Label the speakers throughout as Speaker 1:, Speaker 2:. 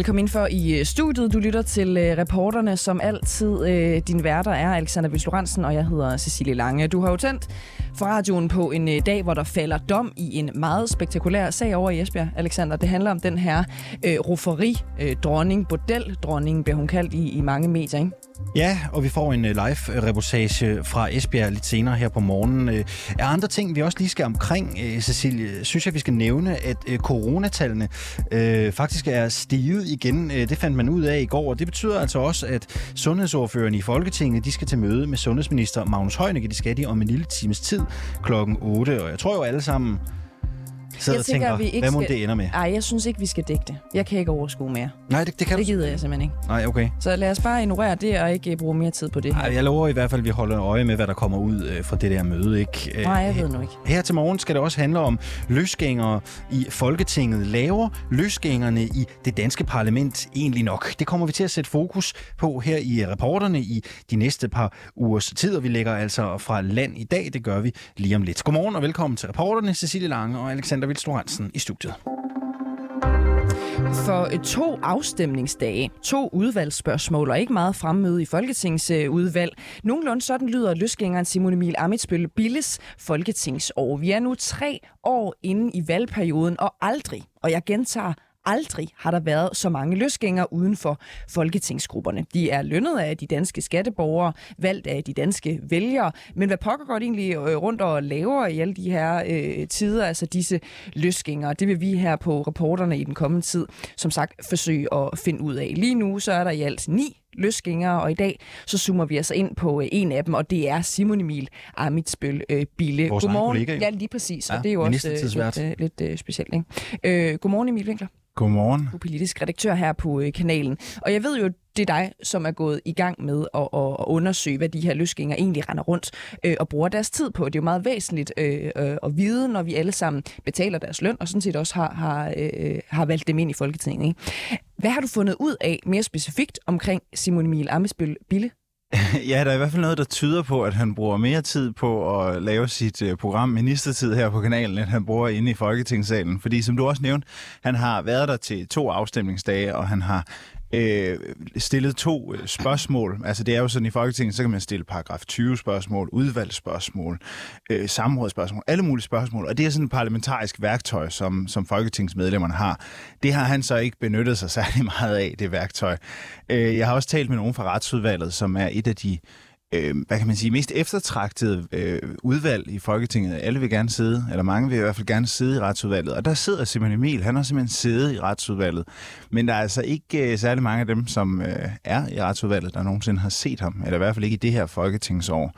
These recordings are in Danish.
Speaker 1: Velkommen ind for i øh, studiet. Du lytter til øh, reporterne, som altid. Øh, din værter er Alexander Vils og jeg hedder Cecilie Lange. Du har jo tændt radioen på en øh, dag, hvor der falder dom i en meget spektakulær sag over i Esbjerg, Alexander. Det handler om den her øh, rufferi-dronning, øh, bordel-dronning, bliver hun kaldt i, i mange medier, ikke?
Speaker 2: Ja, og vi får en øh, live-reportage øh, fra Esbjerg lidt senere her på morgenen. Øh, er andre ting, vi også lige skal omkring, Cecilie, synes jeg, vi skal nævne, at coronatallene øh, faktisk er stiget igen. Det fandt man ud af i går, og det betyder altså også, at sundhedsordførerne i Folketinget, de skal til møde med sundhedsminister Magnus Heunicke. Det skal de om en lille times tid klokken 8, og jeg tror jo alle sammen sidder jeg og tænker, vi ikke hvad må skal... det ender med?
Speaker 1: Nej, jeg synes ikke, vi skal dække det. Jeg kan ikke overskue mere.
Speaker 2: Nej, det, det kan
Speaker 1: Det gider jeg simpelthen ikke.
Speaker 2: Nej, okay.
Speaker 1: Så lad os bare ignorere det og ikke bruge mere tid på det.
Speaker 2: Nej, jeg lover i hvert fald, at vi holder øje med, hvad der kommer ud øh, fra det der møde. Ikke?
Speaker 1: Nej, jeg ved nu ikke.
Speaker 2: Her til morgen skal det også handle om løsgængere i Folketinget. Laver løsgængerne i det danske parlament egentlig nok? Det kommer vi til at sætte fokus på her i reporterne i de næste par ugers tid, og vi lægger altså fra land i dag. Det gør vi lige om lidt. Godmorgen og velkommen til reporterne, Cecilie Lange og Alexander Vildstoransen i studiet.
Speaker 1: For øh, to afstemningsdage, to udvalgsspørgsmål og ikke meget fremmøde i Folketingsudvalg. Nogenlunde sådan lyder løsgængeren Simon Emil Amitsbøl Billes folketingsår. Vi er nu tre år inde i valgperioden, og aldrig, og jeg gentager aldrig har der været så mange løsgængere uden for folketingsgrupperne. De er lønnet af de danske skatteborgere, valgt af de danske vælgere, men hvad pokker godt egentlig øh, rundt og laver i alle de her øh, tider, altså disse løsgængere? Det vil vi her på reporterne i den kommende tid, som sagt, forsøge at finde ud af. Lige nu så er der i alt ni løsgængere, og i dag så zoomer vi altså ind på øh, en af dem, og det er Simon Emil Amitsbøl øh, Bille.
Speaker 2: Vores godmorgen. Kollega,
Speaker 1: jo. Ja, lige præcis, ja, og det er jo også øh, lidt, lidt øh, specielt. Ikke? Øh, godmorgen Emil Winkler.
Speaker 2: Godmorgen.
Speaker 1: Du er politisk redaktør her på øh, kanalen. Og jeg ved jo, det er dig, som er gået i gang med at, at undersøge, hvad de her løsgængere egentlig render rundt øh, og bruger deres tid på. Det er jo meget væsentligt øh, øh, at vide, når vi alle sammen betaler deres løn, og sådan set også har, har, øh, har valgt dem ind i Folketinget. Ikke? Hvad har du fundet ud af mere specifikt omkring Simon Emil Amesbøl Bille?
Speaker 3: Ja, der er i hvert fald noget, der tyder på, at han bruger mere tid på at lave sit uh, program Ministertid her på kanalen, end han bruger inde i Folketingssalen. Fordi som du også nævnte, han har været der til to afstemningsdage, og han har øh, stillet to øh, spørgsmål. Altså det er jo sådan i Folketinget, så kan man stille paragraf 20 spørgsmål, udvalgsspørgsmål, øh, samrådsspørgsmål, alle mulige spørgsmål. Og det er sådan et parlamentarisk værktøj, som, som folketingsmedlemmerne har. Det har han så ikke benyttet sig særlig meget af, det værktøj. Øh, jeg har også talt med nogen fra retsudvalget, som er et af de øh, hvad kan man sige, mest eftertragtede øh, udvalg i Folketinget. Alle vil gerne sidde, eller mange vil i hvert fald gerne sidde i retsudvalget. Og der sidder Simon Emil, han har simpelthen siddet i retsudvalget. Men der er altså ikke øh, særlig mange af dem, som øh, er i retsudvalget, der nogensinde har set ham, eller i hvert fald ikke i det her folketingsår.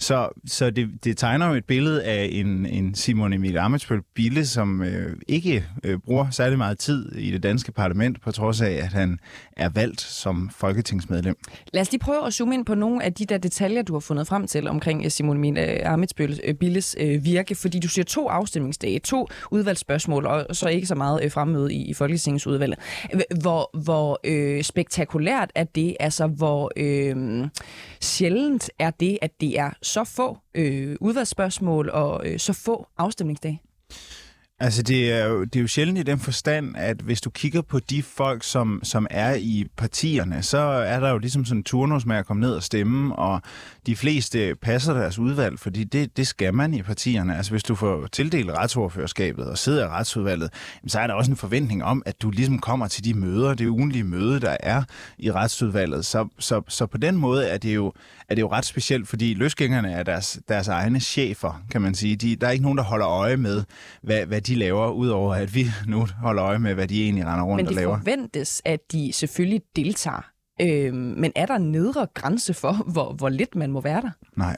Speaker 3: Så, så det, det tegner jo et billede af en, en Simon Emil Amitsbøl Bille, som øh, ikke øh, bruger særlig meget tid i det danske parlament, på trods af, at han er valgt som folketingsmedlem.
Speaker 1: Lad os lige prøve at zoome ind på nogle af de der detaljer, du har fundet frem til omkring øh, Simon Min øh, uh, Amitsbøl øh, Billes virke, fordi du siger to afstemningsdage, to udvalgsspørgsmål, og så ikke så meget fremmøde i, i Folketingets udvalg. Hvor, hvor øh, spektakulært er det, altså hvor øh, sjældent er det, at det er så få øh, udvalgsspørgsmål og øh, så få afstemningsdage?
Speaker 3: Altså, det er, jo, det er jo sjældent i den forstand, at hvis du kigger på de folk, som, som er i partierne, så er der jo ligesom sådan en turnus med at komme ned og stemme, og de fleste passer deres udvalg, fordi det, det skal man i partierne. Altså, hvis du får tildelt retsordførerskabet og sidder i retsudvalget, så er der også en forventning om, at du ligesom kommer til de møder, det ugenlige møde, der er i retsudvalget. Så, så, så på den måde er det jo, er det jo ret specielt, fordi løsgængerne er deres, deres egne chefer, kan man sige. De, der er ikke nogen, der holder øje med, hvad, hvad de laver, udover at vi nu holder øje med, hvad de egentlig render rundt og laver.
Speaker 1: Men det forventes, at de selvfølgelig deltager. Øh, men er der nedre grænse for, hvor, hvor lidt man må være der?
Speaker 3: Nej.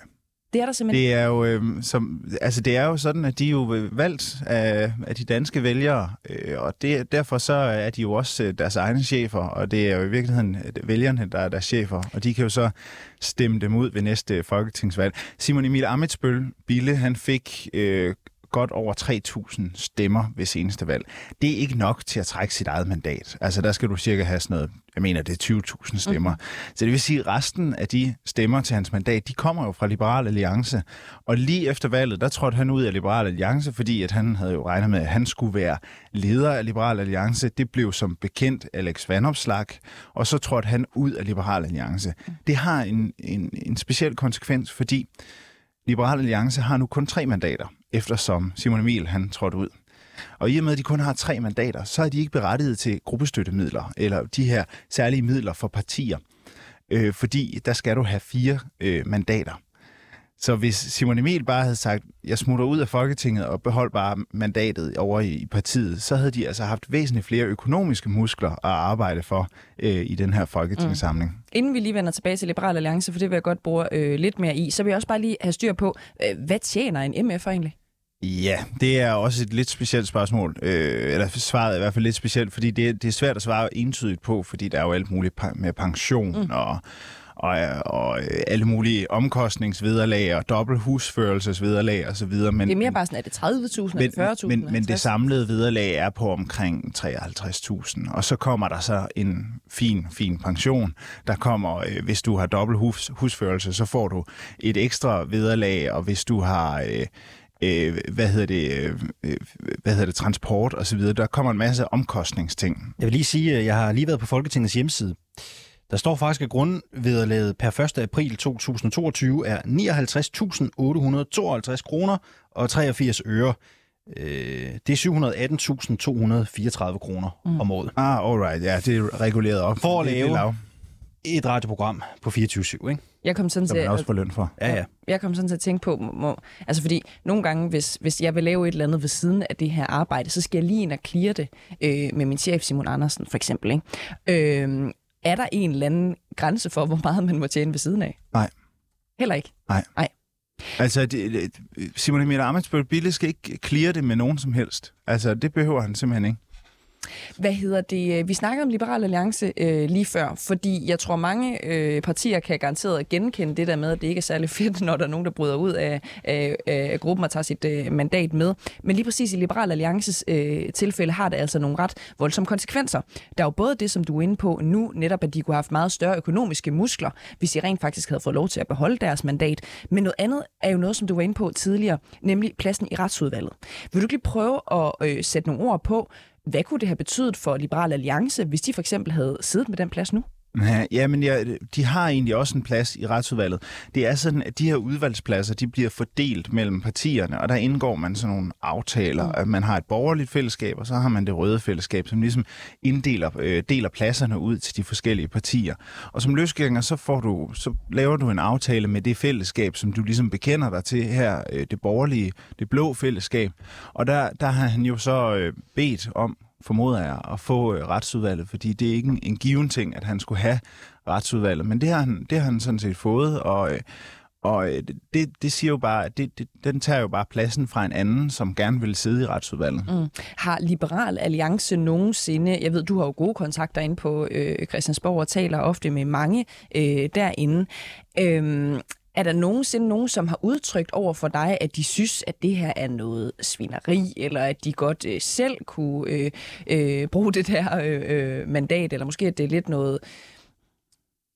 Speaker 1: Det er der simpelthen.
Speaker 3: Det er jo, øh, som, altså det er jo sådan, at de er jo valgt af, af de danske vælgere, øh, og det, derfor så er de jo også øh, deres egne chefer, og det er jo i virkeligheden øh, vælgerne, der er deres chefer, og de kan jo så stemme dem ud ved næste folketingsvalg. Simon Emil Amitsbøl Bille, han fik øh, godt over 3.000 stemmer ved seneste valg. Det er ikke nok til at trække sit eget mandat. Altså der skal du cirka have sådan noget, jeg mener det er 20.000 stemmer. Mm. Så det vil sige, at resten af de stemmer til hans mandat, de kommer jo fra Liberal Alliance. Og lige efter valget, der trådte han ud af Liberal Alliance, fordi at han havde jo regnet med, at han skulle være leder af Liberal Alliance. Det blev som bekendt Alex Vanopslag, og så trådte han ud af Liberal Alliance. Det har en, en, en speciel konsekvens, fordi Liberal Alliance har nu kun tre mandater, eftersom Simon Emil han trådte ud. Og i og med, at de kun har tre mandater, så er de ikke berettiget til gruppestøttemidler, eller de her særlige midler for partier. Øh, fordi der skal du have fire øh, mandater. Så hvis Simon Emil bare havde sagt, jeg smutter ud af Folketinget og beholder bare mandatet over i partiet, så havde de altså haft væsentligt flere økonomiske muskler at arbejde for øh, i den her folketingssamling. Mm.
Speaker 1: Inden vi lige vender tilbage til Liberal Alliance, for det vil jeg godt bruge øh, lidt mere i, så vil jeg også bare lige have styr på, øh, hvad tjener en MF egentlig?
Speaker 3: Ja, det er også et lidt specielt spørgsmål. Øh, eller svaret er i hvert fald lidt specielt, fordi det, det er svært at svare entydigt på, fordi der er jo alt muligt med pension mm. og og, og øh, alle mulige omkostningsvederlag og dobbelt husførelsesvederlag osv.
Speaker 1: Men, det er mere bare sådan, er det 30.000 eller 40.000?
Speaker 3: Men, men det samlede vederlag er på omkring 53.000, og så kommer der så en fin, fin pension. Der kommer, øh, hvis du har dobbelt hus, husførelse, så får du et ekstra vederlag, og hvis du har... Øh, øh, hvad hedder det, øh, hvad hedder det, transport og så videre. Der kommer en masse omkostningsting.
Speaker 2: Jeg vil lige sige, at jeg har lige været på Folketingets hjemmeside, der står faktisk, at grundvederlaget per 1. april 2022 er 59.852 kroner og 83 øre. Øh, det er 718.234 kroner mm. om året.
Speaker 3: Ah, alright. Ja, det er reguleret op.
Speaker 2: For at lave et radioprogram på 24-7, ikke?
Speaker 1: Jeg kom sådan
Speaker 3: til man også få løn for.
Speaker 2: Ja, ja.
Speaker 1: Jeg kom sådan til at tænke på, må, altså fordi nogle gange, hvis, hvis jeg vil lave et eller andet ved siden af det her arbejde, så skal jeg lige ind og clear det øh, med min chef Simon Andersen, for eksempel. Ikke? Øh, er der en eller anden grænse for, hvor meget man må tjene ved siden af?
Speaker 3: Nej.
Speaker 1: Heller ikke?
Speaker 3: Nej.
Speaker 1: Nej.
Speaker 3: Altså, det, Simon Emil Amitsbøl Bille skal ikke clear det med nogen som helst. Altså, det behøver han simpelthen ikke.
Speaker 1: Hvad hedder det? Øh, vi snakkede om Liberal Alliance øh, lige før, fordi jeg tror, mange øh, partier kan garanteret genkende det der med, at det ikke er særlig fedt, når der er nogen, der bryder ud af, af, af gruppen og tager sit øh, mandat med. Men lige præcis i Liberal Alliances øh, tilfælde har det altså nogle ret voldsomme konsekvenser. Der er jo både det, som du er inde på nu, netop at de kunne have haft meget større økonomiske muskler, hvis de rent faktisk havde fået lov til at beholde deres mandat. Men noget andet er jo noget, som du var inde på tidligere, nemlig pladsen i retsudvalget. Vil du lige prøve at øh, sætte nogle ord på, hvad kunne det have betydet for Liberal Alliance, hvis de for eksempel havde siddet med den plads nu?
Speaker 3: Ja, men ja, de har egentlig også en plads i retsudvalget. Det er sådan, at de her udvalgspladser, de bliver fordelt mellem partierne, og der indgår man sådan nogle aftaler, mm. at man har et borgerligt fællesskab, og så har man det røde fællesskab, som ligesom inddeler øh, deler pladserne ud til de forskellige partier. Og som løsgænger, så, får du, så laver du en aftale med det fællesskab, som du ligesom bekender dig til her, øh, det borgerlige, det blå fællesskab. Og der, der har han jo så øh, bedt om, formoder jeg, at få øh, retsudvalget, fordi det er ikke en, en given ting, at han skulle have retsudvalget, men det har han, det har han sådan set fået, og, øh, og øh, det, det siger jo bare, at det, det, den tager jo bare pladsen fra en anden, som gerne vil sidde i retsudvalget. Mm.
Speaker 1: Har Liberal Alliance nogensinde, jeg ved, du har jo gode kontakter inde på øh, Christiansborg og taler ofte med mange øh, derinde, øh, er der nogensinde nogen, som har udtrykt over for dig, at de synes, at det her er noget svineri, eller at de godt øh, selv kunne øh, øh, bruge det der øh, øh mandat, eller måske at det er lidt noget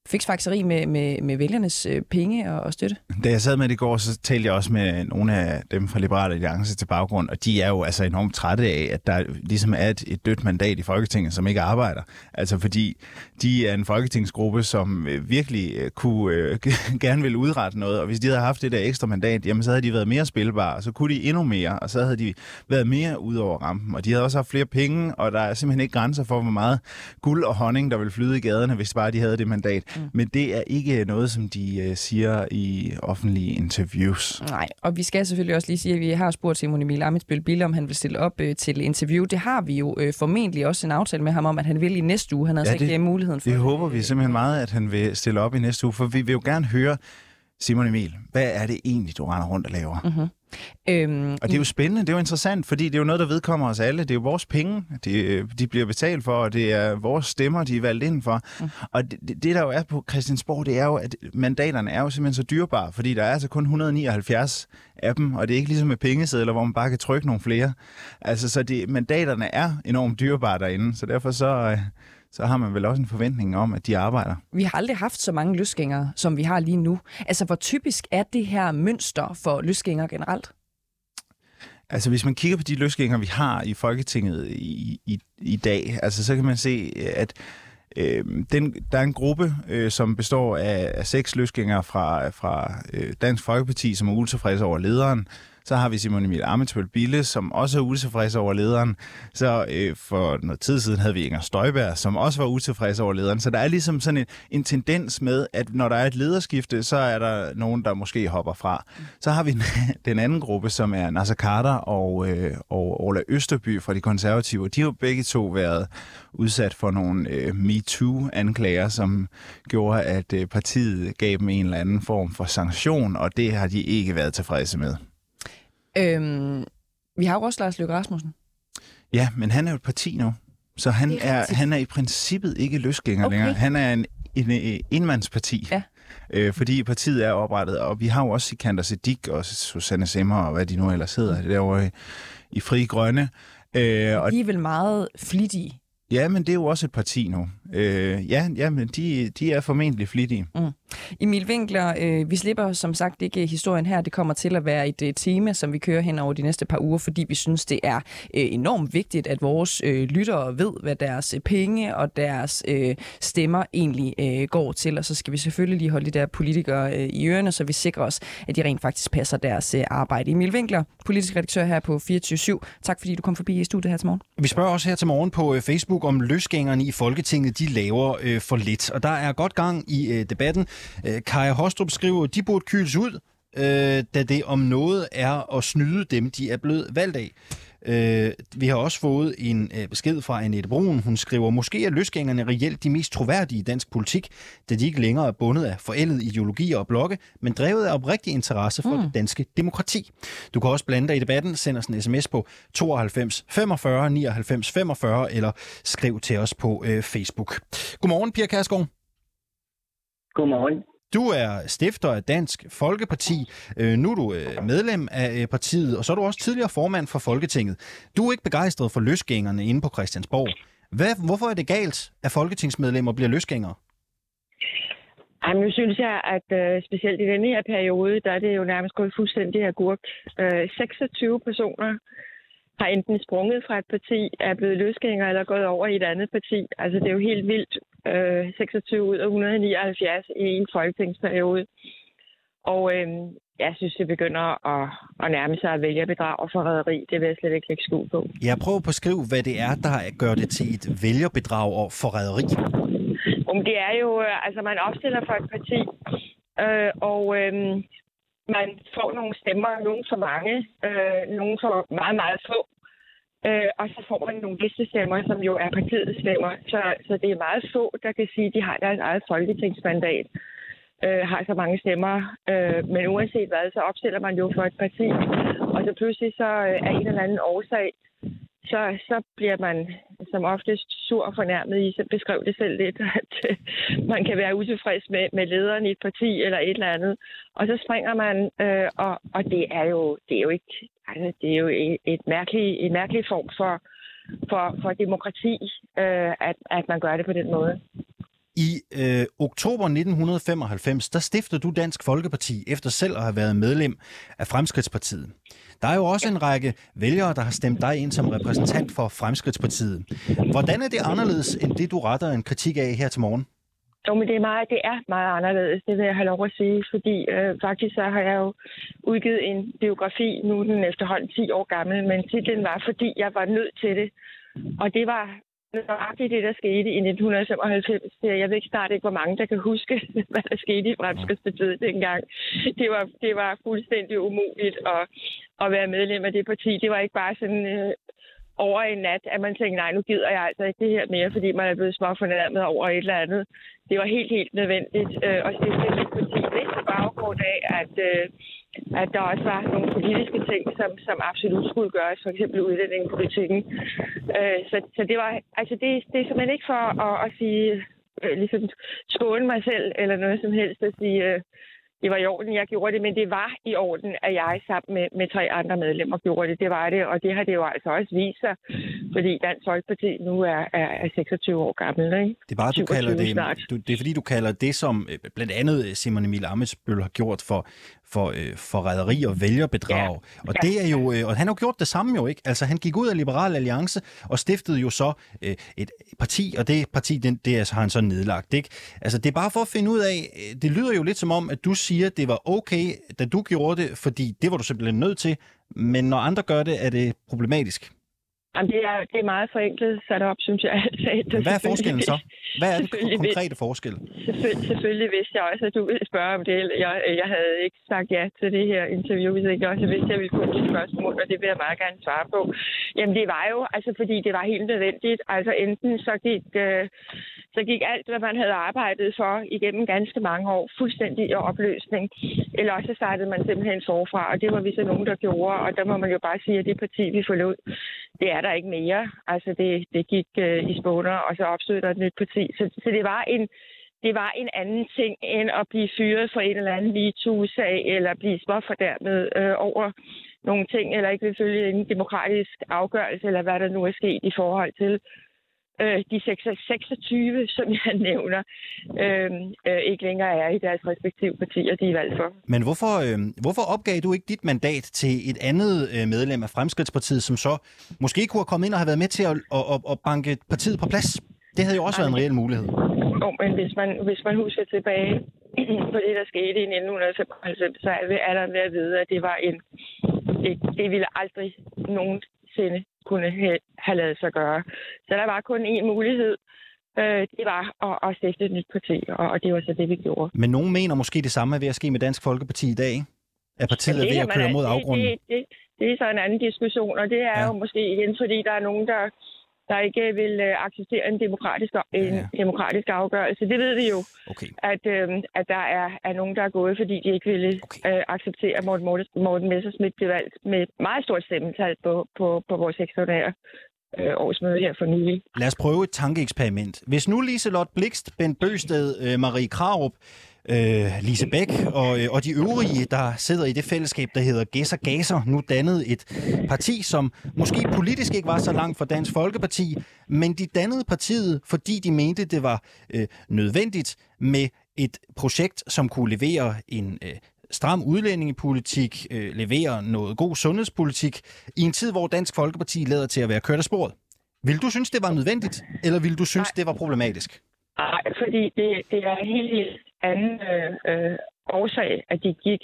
Speaker 1: fiksfakseri med, med, med vælgernes øh, penge og, og støtte?
Speaker 3: Da jeg sad med det i går, så talte jeg også med nogle af dem fra Liberale Alliance til baggrund, og de er jo altså enormt trætte af, at der ligesom er et, et dødt mandat i Folketinget, som ikke arbejder. Altså fordi de er en folketingsgruppe, som øh, virkelig øh, kunne øh, gerne vil udrette noget, og hvis de havde haft det der ekstra mandat, jamen så havde de været mere spilbare, og så kunne de endnu mere, og så havde de været mere ud over rampen, og de havde også haft flere penge, og der er simpelthen ikke grænser for, hvor meget guld og honning, der vil flyde i gaderne, hvis bare de havde det mandat. Mm. Men det er ikke noget, som de uh, siger i offentlige interviews.
Speaker 1: Nej, og vi skal selvfølgelig også lige sige, at vi har spurgt Simon Emil Amitsbøl Bille, om han vil stille op uh, til interview. Det har vi jo uh, formentlig også en aftale med ham om, at han vil i næste uge. Han har ja, altså ikke muligheden for
Speaker 3: det. Vi håber vi simpelthen meget, at han vil stille op i næste uge, for vi vil jo gerne høre Simon Emil, hvad er det egentlig, du render rundt og laver? Mm-hmm. Øhm, og det er jo spændende, det er jo interessant, fordi det er jo noget, der vedkommer os alle. Det er jo vores penge, de, de bliver betalt for, og det er vores stemmer, de er valgt ind for. Mm. Og det, det, der jo er på Christiansborg, det er jo, at mandaterne er jo simpelthen så dyrebare, fordi der er altså kun 179 af dem, og det er ikke ligesom med pengesedler, hvor man bare kan trykke nogle flere. Altså, så det, mandaterne er enormt dyrebare derinde, så derfor så... Øh, så har man vel også en forventning om, at de arbejder.
Speaker 1: Vi har aldrig haft så mange løsgængere, som vi har lige nu. Altså, hvor typisk er det her mønster for løsgængere generelt?
Speaker 3: Altså, hvis man kigger på de løsgængere, vi har i Folketinget i, i, i dag, altså, så kan man se, at øh, den, der er en gruppe, øh, som består af, af seks løsgængere fra, fra øh, Dansk Folkeparti, som er utilfredse over lederen. Så har vi Simon Emil Amitsbøl Bille, som også er utilfreds over lederen. Så øh, for noget tid siden havde vi Inger Støjberg, som også var utilfreds over lederen. Så der er ligesom sådan en, en tendens med, at når der er et lederskifte, så er der nogen, der måske hopper fra. Så har vi den anden gruppe, som er Nasser Carter og, øh, og Ola Østerby fra de konservative. De har begge to været udsat for nogle øh, MeToo-anklager, som gjorde, at øh, partiet gav dem en eller anden form for sanktion, og det har de ikke været tilfredse med.
Speaker 1: Øhm, vi har jo også Lars Løkke Rasmussen.
Speaker 3: Ja, men han er jo et parti nu. Så han er, er han er i princippet ikke løsgænger okay. længere. Han er en, en, en enmandsparti. Ja. Øh, fordi partiet er oprettet, og vi har jo også Sikander Sedik og Susanne Semmer og hvad de nu ellers hedder derovre i, i Fri Grønne.
Speaker 1: Øh, og de er vel meget flittige
Speaker 3: Ja, men det er jo også et parti nu. Øh, ja, ja, men de, de er formentlig flittige. Mm.
Speaker 1: Emil Winkler, øh, vi slipper som sagt ikke historien her. Det kommer til at være et øh, tema, som vi kører hen over de næste par uger, fordi vi synes, det er øh, enormt vigtigt, at vores øh, lyttere ved, hvad deres øh, penge og deres øh, stemmer egentlig øh, går til. Og så skal vi selvfølgelig lige holde de der politikere øh, i ørerne, så vi sikrer os, at de rent faktisk passer deres øh, arbejde. Emil Winkler, politisk redaktør her på 24 Tak fordi du kom forbi i studiet her til morgen.
Speaker 2: Vi spørger også her til morgen på øh, Facebook, om løsgængerne i Folketinget de laver øh, for lidt. Og der er godt gang i øh, debatten. Øh, Kaja Hostrup skriver, de burde kyles ud, øh, da det om noget er at snyde dem, de er blevet valgt af. Øh, vi har også fået en øh, besked fra Annette Brun. Hun skriver, måske er løsgængerne reelt de mest troværdige i dansk politik, da de ikke længere er bundet af forældede ideologier og blokke, men drevet af oprigtig interesse for mm. det danske demokrati. Du kan også blande dig i debatten. Send os en sms på 92 45 99 45 eller skriv til os på øh, Facebook. Godmorgen, Pia Kærsgaard.
Speaker 4: Godmorgen.
Speaker 2: Du er stifter af Dansk Folkeparti. Øh, nu er du øh, medlem af øh, partiet, og så er du også tidligere formand for Folketinget. Du er ikke begejstret for løsgængerne inde på Christiansborg. Hvad, hvorfor er det galt, at folketingsmedlemmer bliver løsgængere?
Speaker 4: Jamen, nu synes jeg, at øh, specielt i denne her periode, der er det jo nærmest gået fuldstændig agurk. Øh, 26 personer har enten sprunget fra et parti, er blevet løsgængere eller gået over i et andet parti. Altså, det er jo helt vildt. Øh, 26 ud af 179 i en folketingsperiode. Og øh, jeg synes, det begynder at, at nærme sig at vælge bedrag og forræderi. Det vil jeg slet ikke lægge skue på.
Speaker 2: Jeg prøver på at skrive, hvad det er, der gør det til et vælgerbedrag og forræderi.
Speaker 4: Om det er jo, øh, altså man opstiller for et parti, øh, og øh, man får nogle stemmer, nogle for mange, øh, nogle for meget, meget få. Øh, og så får man nogle listestemmer, som jo er partiets stemmer. Så, så det er meget få, der kan sige, at de har deres eget folketingsmandat, øh, har så mange stemmer. Øh, men uanset hvad, så opstiller man jo for et parti. Og så pludselig så øh, er en eller anden årsag, så, så bliver man som oftest sur og fornærmet. I så beskrev det selv lidt, at øh, man kan være utilfreds med, med lederen i et parti eller et eller andet. Og så springer man, øh, og, og det er jo det er jo ikke altså, det er jo et, et mærkeligt, en mærkelig form for, for, for demokrati, øh, at, at man gør det på den måde.
Speaker 2: I øh, oktober 1995, der stifter du Dansk Folkeparti, efter selv at have været medlem af Fremskridtspartiet. Der er jo også en række vælgere, der har stemt dig ind som repræsentant for Fremskridtspartiet. Hvordan er det anderledes end det, du retter en kritik af her til morgen?
Speaker 4: Jo, men det er, meget, det er meget anderledes, det vil jeg have lov at sige, fordi øh, faktisk så har jeg jo udgivet en biografi, nu er den efterhånden 10 år gammel, men titlen var, fordi jeg var nødt til det. Og det var nøjagtigt det, der skete i 1995. Jeg ved ikke snart ikke, hvor mange, der kan huske, hvad der skete i Fremskridspartiet dengang. Det var, det var fuldstændig umuligt at, at være medlem af det parti. Det var ikke bare sådan... Øh, over en nat, at man tænkte, nej, nu gider jeg altså ikke det her mere, fordi man er blevet småfornærmet over et eller andet. Det var helt, helt nødvendigt øh, at stifte et parti. Det er baggrund af, at, øh, at der også var nogle politiske ting, som, som absolut skulle gøres, for eksempel udlændingepolitikken. Øh, så, så det var, altså det, det er simpelthen ikke for at, at sige, øh, ligesom skåne mig selv eller noget som helst at sige, øh, det var i orden, jeg gjorde det, men det var i orden, at jeg sammen med, med tre andre medlemmer gjorde det. Det var det, og det har det jo altså også vist sig, fordi Dansk Folkeparti nu er, er, er 26 år gammel. Ikke?
Speaker 2: Det er bare, du kalder det, du, det er fordi, du kalder det, som øh, blandt andet Simon Emil Amitsbøl har gjort for, for øh, forræderi og vælgerbedrag. Ja. Og det er jo øh, og han har jo gjort det samme jo, ikke? Altså han gik ud af Liberal Alliance og stiftede jo så øh, et parti, og det parti, det, det har han så nedlagt, ikke? Altså det er bare for at finde ud af, øh, det lyder jo lidt som om, at du siger, at det var okay, da du gjorde det, fordi det var du simpelthen nødt til, men når andre gør det, er det problematisk.
Speaker 4: Jamen, det, er, det er meget forenklet sat op, synes jeg.
Speaker 2: Altså, Hvad er forskellen så? Hvad er den konkrete forskel?
Speaker 4: Selvfølgelig, selvfølgelig vidste jeg også, at du ville spørge om det. Jeg, jeg havde ikke sagt ja til det her interview, hvis ikke også vidste, at jeg ville få de spørgsmål, og det vil jeg meget gerne svare på. Jamen, det var jo, altså fordi det var helt nødvendigt. Altså enten så gik, øh, så gik alt, hvad man havde arbejdet for igennem ganske mange år, fuldstændig i opløsning. Eller også startede man simpelthen forfra, og det var vi så nogen, der gjorde. Og der må man jo bare sige, at det parti, vi forlod, det er der ikke mere. Altså, det, det gik øh, i spåner, og så opstod der et nyt parti. Så, så det var en det var en anden ting, end at blive fyret for en eller anden MeToo-sag, eller blive småfordærmet øh, over nogle ting, eller ikke vil følge en demokratisk afgørelse, eller hvad der nu er sket i forhold til øh, de 26, som jeg nævner, øh, øh, ikke længere er i deres respektive partier, de er valgt for.
Speaker 2: Men hvorfor, øh, hvorfor opgav du ikke dit mandat til et andet øh, medlem af Fremskridtspartiet, som så måske kunne have kommet ind og have været med til at, at, at, at banke partiet på plads? Det havde jo også Ej, været en reel mulighed.
Speaker 4: Jo, men hvis man, hvis man husker tilbage på det, der skete i 1995, så er der ved at vide, at det var en... Det, det ville aldrig nogensinde kunne have lavet sig gøre. Så der var kun én mulighed. Øh, det var at, at stifte et nyt parti, og, og det var så det, vi gjorde.
Speaker 2: Men nogen mener måske det samme er ved at ske med Dansk Folkeparti i dag, At partiet er ved at køre mod afgrunden?
Speaker 4: Det, det, det er så en anden diskussion, og det er ja. jo måske igen, fordi der er nogen, der der ikke vil øh, acceptere en demokratisk, en ja. demokratisk afgørelse. Det ved vi jo, okay. at, øh, at der er, er nogen, der er gået, fordi de ikke ville okay. øh, acceptere, at Morten, Morten Messersmith blev valgt med et meget stort stemmetal på, på, på vores ekstraordinære øh, årsmøde her for nylig.
Speaker 2: Lad os prøve et tankeeksperiment. Hvis nu Liselot Blikst, Ben Bøsted, øh, Marie Krarup øh, Lise Bæk og, øh, og de øvrige, der sidder i det fællesskab, der hedder Gæsser Gaser, nu dannet et parti, som måske politisk ikke var så langt fra Dansk Folkeparti, men de dannede partiet, fordi de mente, det var øh, nødvendigt med et projekt, som kunne levere en øh, stram udlændingepolitik, øh, levere noget god sundhedspolitik, i en tid, hvor Dansk Folkeparti lader til at være kørt af sporet. Vil du synes, det var nødvendigt, eller vil du synes, Nej. det var problematisk?
Speaker 4: Nej, fordi det, det er helt, helt anden øh, øh, årsag, at de gik.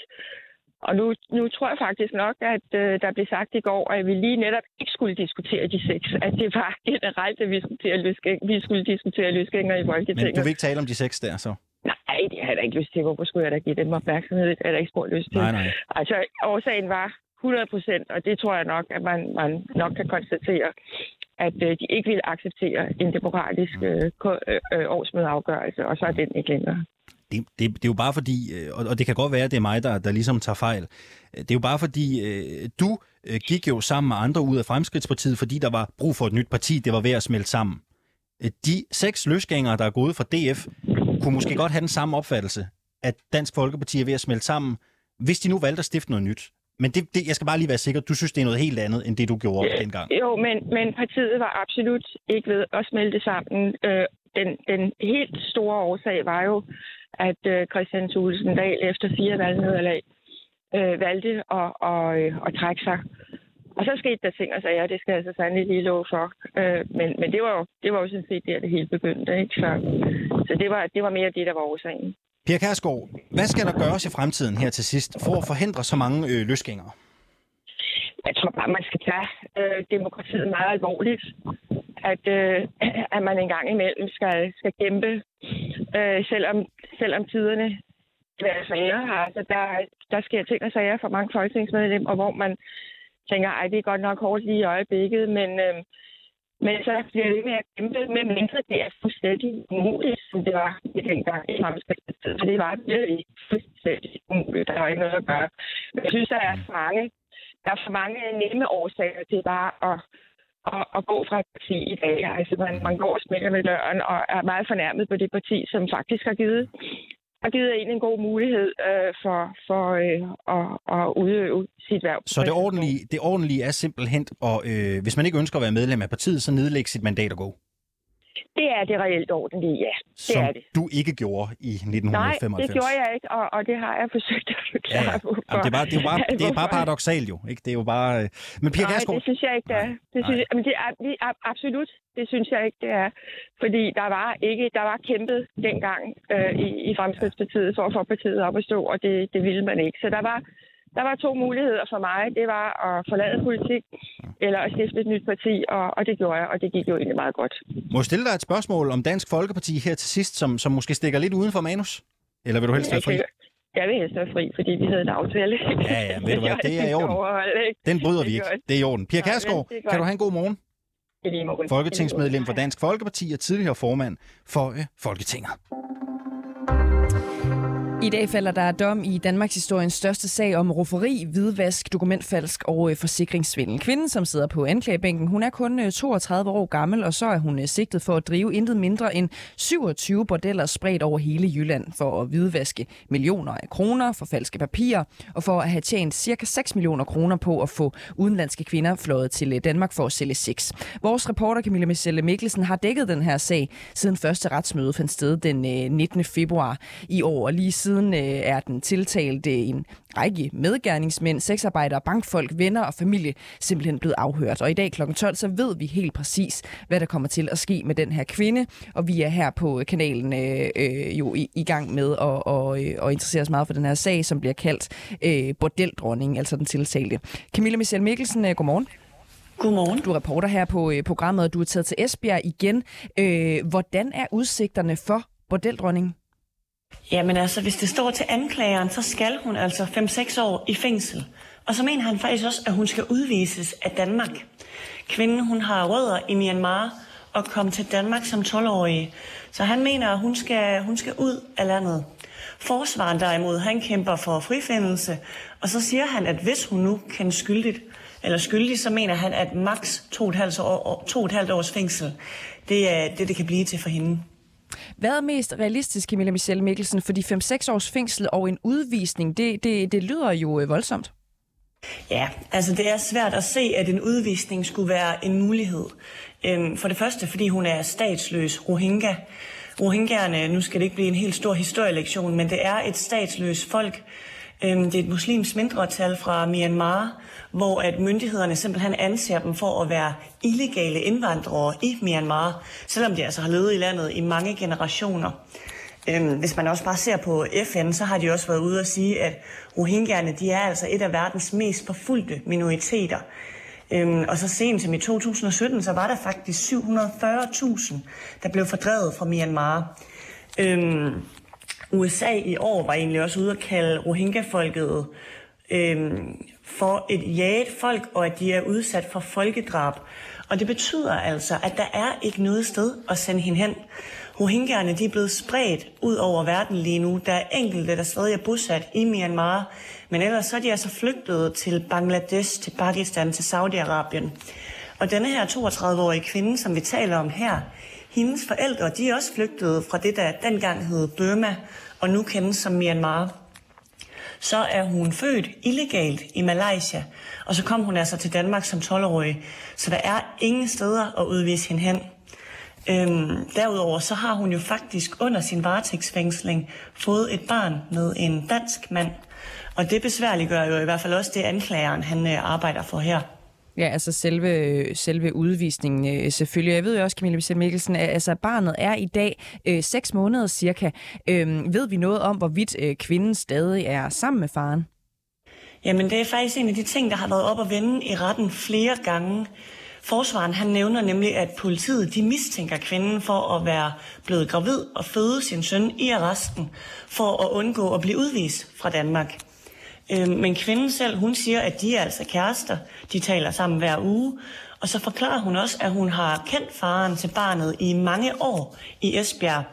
Speaker 4: Og nu, nu tror jeg faktisk nok, at øh, der blev sagt i går, at vi lige netop ikke skulle diskutere de seks. At det var generelt, at vi skulle, til løsgæng, vi skulle diskutere løsgænger i Folketinget.
Speaker 2: Men du vil ikke tale om de seks der, så?
Speaker 4: Nej, det har jeg da ikke lyst til. Hvorfor skulle jeg da give dem opmærksomhed? Det har jeg da ikke spurgt lyst til.
Speaker 2: Nej, nej.
Speaker 4: Altså, årsagen var 100 procent, og det tror jeg nok, at man, man nok kan konstatere, at øh, de ikke ville acceptere en demokratisk øh, øh, øh, årsmødeafgørelse, og så er den ikke længere
Speaker 2: det, det, det er jo bare fordi, øh, og det kan godt være, at det er mig, der, der ligesom tager fejl. Det er jo bare fordi, øh, du øh, gik jo sammen med andre ud af Fremskridtspartiet, fordi der var brug for et nyt parti, det var ved at smelte sammen. De seks løsgængere, der er gået fra DF, kunne måske godt have den samme opfattelse, at Dansk Folkeparti er ved at smelte sammen, hvis de nu valgte at stifte noget nyt. Men det, det, jeg skal bare lige være sikker, du synes, det er noget helt andet, end det du gjorde ja, dengang.
Speaker 4: Jo, men, men partiet var absolut ikke ved at smelte sammen. Øh, den, den helt store årsag var jo, at øh, Christian Thulesen Dahl efter fire valgnederlag øh, valgte at, og, øh, at trække sig. Og så skete der ting og sager, det skal jeg så sandelig lige love for. Øh, men men det, var jo, det var jo sådan set der, det hele begyndte. Ikke? Så, så det, var, det var mere det, der var årsagen.
Speaker 2: Pia Kærsgaard, hvad skal der gøres i fremtiden her til sidst for at forhindre så mange øh, løsgængere?
Speaker 4: Jeg tror bare, man skal tage øh, demokratiet meget alvorligt. At, øh, at man en gang imellem skal, skal kæmpe, øh, selvom, selvom tiderne er svære. Altså, der, der sker ting og sager for mange folketingsmedlemmer, hvor man tænker, ej, det er godt nok hårdt lige i øjeblikket, men, øh, men så bliver det med at kæmpe, med mindre det er fuldstændig umuligt, som det var i dengang i Fremskridtspartiet. Så det var virkelig fuldstændig umuligt. Der var ikke noget at gøre. Men jeg synes, der er for mange, der er for mange nemme årsager til bare at at, at gå fra et parti i dag. Altså, man, man går og smækker med døren og er meget fornærmet på det parti, som faktisk har givet har givet en en god mulighed øh, for, for øh, at, at udøve sit værv.
Speaker 2: Så det ordentlige, det ordentlige er simpelthen, at, øh, hvis man ikke ønsker at være medlem af partiet, så nedlægge sit mandat og gå?
Speaker 4: Det er det reelt ordentlige, ja. Det
Speaker 2: Som
Speaker 4: er det.
Speaker 2: du ikke gjorde i 1995?
Speaker 4: Nej, det gjorde jeg ikke, og, og det har jeg forsøgt at forklare.
Speaker 2: Ja, ja. Jamen, det, er bare, det, er bare, det er bare paradoxalt jo, ikke? Det er jo bare... Men Pia
Speaker 4: Nej,
Speaker 2: Kærsgaard...
Speaker 4: det synes jeg ikke, det er. Det synes, jeg, men det er, det er absolut, det synes jeg ikke, det er. Fordi der var ikke, der var kæmpet dengang øh, i, i Fremskridspartiet for at få partiet op at stå, og det, det ville man ikke. Så der var, der var to muligheder for mig. Det var at forlade politik, eller at stifte et nyt parti, og, og det gjorde jeg, og det gik jo egentlig meget godt.
Speaker 2: Må jeg stille dig et spørgsmål om Dansk Folkeparti her til sidst, som, som måske stikker lidt uden for manus? Eller vil du helst være fri?
Speaker 4: Jeg vil helst være fri, fordi vi havde en aftale.
Speaker 2: Ja, ja, ved du hvad, det er i orden. Den bryder vi ikke. Det er i orden. Pia Kærsgaard, kan du have en god morgen? Folketingsmedlem for Dansk Folkeparti og tidligere formand for øh, Folketinget.
Speaker 1: I dag falder der dom i Danmarks historiens største sag om roferi, hvidvask, dokumentfalsk og øh, forsikringssvindel. Kvinden, som sidder på anklagebænken, hun er kun øh, 32 år gammel, og så er hun øh, sigtet for at drive intet mindre end 27 bordeller spredt over hele Jylland for at hvidvaske millioner af kroner for falske papirer og for at have tjent cirka 6 millioner kroner på at få udenlandske kvinder fløjet til øh, Danmark for at sælge sex. Vores reporter Camilla Michelle Mikkelsen har dækket den her sag siden første retsmøde fandt sted den øh, 19. februar i år, og lige siden øh, er den tiltalte en række medgerningsmænd, sexarbejdere, bankfolk, venner og familie simpelthen blevet afhørt. Og i dag kl. 12, så ved vi helt præcis, hvad der kommer til at ske med den her kvinde, og vi er her på kanalen øh, øh, jo i, i gang med at og, øh, og interessere os meget for den her sag, som bliver kaldt øh, bordeldronning, altså den tiltalte. Camilla Michelle Mikkelsen, øh, godmorgen.
Speaker 5: Godmorgen.
Speaker 1: Du er reporter her på øh, programmet, og du er taget til Esbjerg igen. Øh, hvordan er udsigterne for bordeldronningen?
Speaker 5: Jamen altså, hvis det står til anklageren, så skal hun altså 5-6 år i fængsel. Og så mener han faktisk også, at hun skal udvises af Danmark. Kvinden, hun har rødder i Myanmar og kom til Danmark som 12-årig. Så han mener, at hun skal, hun skal ud af landet. Forsvaren derimod, han kæmper for frifindelse, og så siger han, at hvis hun nu kan skyldigt, eller skyldig, så mener han, at maks 2,5 år, to og et halvt års fængsel, det er det, det kan blive til for hende.
Speaker 1: Hvad er mest realistisk, Camilla Michelle Mikkelsen? Fordi 5-6 års fængsel og en udvisning, det, det, det lyder jo øh, voldsomt.
Speaker 5: Ja, altså det er svært at se, at en udvisning skulle være en mulighed. Øhm, For det første, fordi hun er statsløs Rohingya. Rohingyaerne, nu skal det ikke blive en helt stor historielektion, men det er et statsløst folk. Øhm, Det er et muslims mindretal fra Myanmar, hvor at myndighederne simpelthen anser dem for at være illegale indvandrere i Myanmar, selvom de altså har levet i landet i mange generationer. Øhm, hvis man også bare ser på FN, så har de også været ude og sige, at rohingyaerne de er altså et af verdens mest forfulgte minoriteter. Øhm, og så sent som i 2017, så var der faktisk 740.000, der blev fordrevet fra Myanmar. Øhm, USA i år var egentlig også ude at kalde Rohingya-folket øhm, for et jaget folk, og at de er udsat for folkedrab. Og det betyder altså, at der er ikke noget sted at sende hende hen. Rohingyaerne de er blevet spredt ud over verden lige nu. Der er enkelte, der stadig er bosat i Myanmar, men ellers så er de altså flygtet til Bangladesh, til Pakistan, til Saudi-Arabien. Og denne her 32-årige kvinde, som vi taler om her, hendes forældre, de er også flygtet fra det, der dengang hed Burma, og nu kendes som Myanmar så er hun født illegalt i Malaysia, og så kom hun altså til Danmark som 12-årig. Så der er ingen steder at udvise hende hen. Øhm, derudover så har hun jo faktisk under sin varetægtsfængsling fået et barn med en dansk mand. Og det besværliggør jo i hvert fald også det, anklageren han øh, arbejder for her.
Speaker 1: Ja, altså selve, selve udvisningen øh, selvfølgelig. Jeg ved jo også, Camilla Michelle Mikkelsen, at altså, barnet er i dag øh, 6 måneder cirka. Øh, ved vi noget om, hvorvidt øh, kvinden stadig er sammen med faren?
Speaker 5: Jamen, det er faktisk en af de ting, der har været op og vende i retten flere gange. Forsvaren han nævner nemlig, at politiet de mistænker kvinden for at være blevet gravid og føde sin søn i arresten for at undgå at blive udvist fra Danmark. Øh, men kvinden selv, hun siger, at de er altså kærester. De taler sammen hver uge. Og så forklarer hun også, at hun har kendt faren til barnet i mange år i Esbjerg.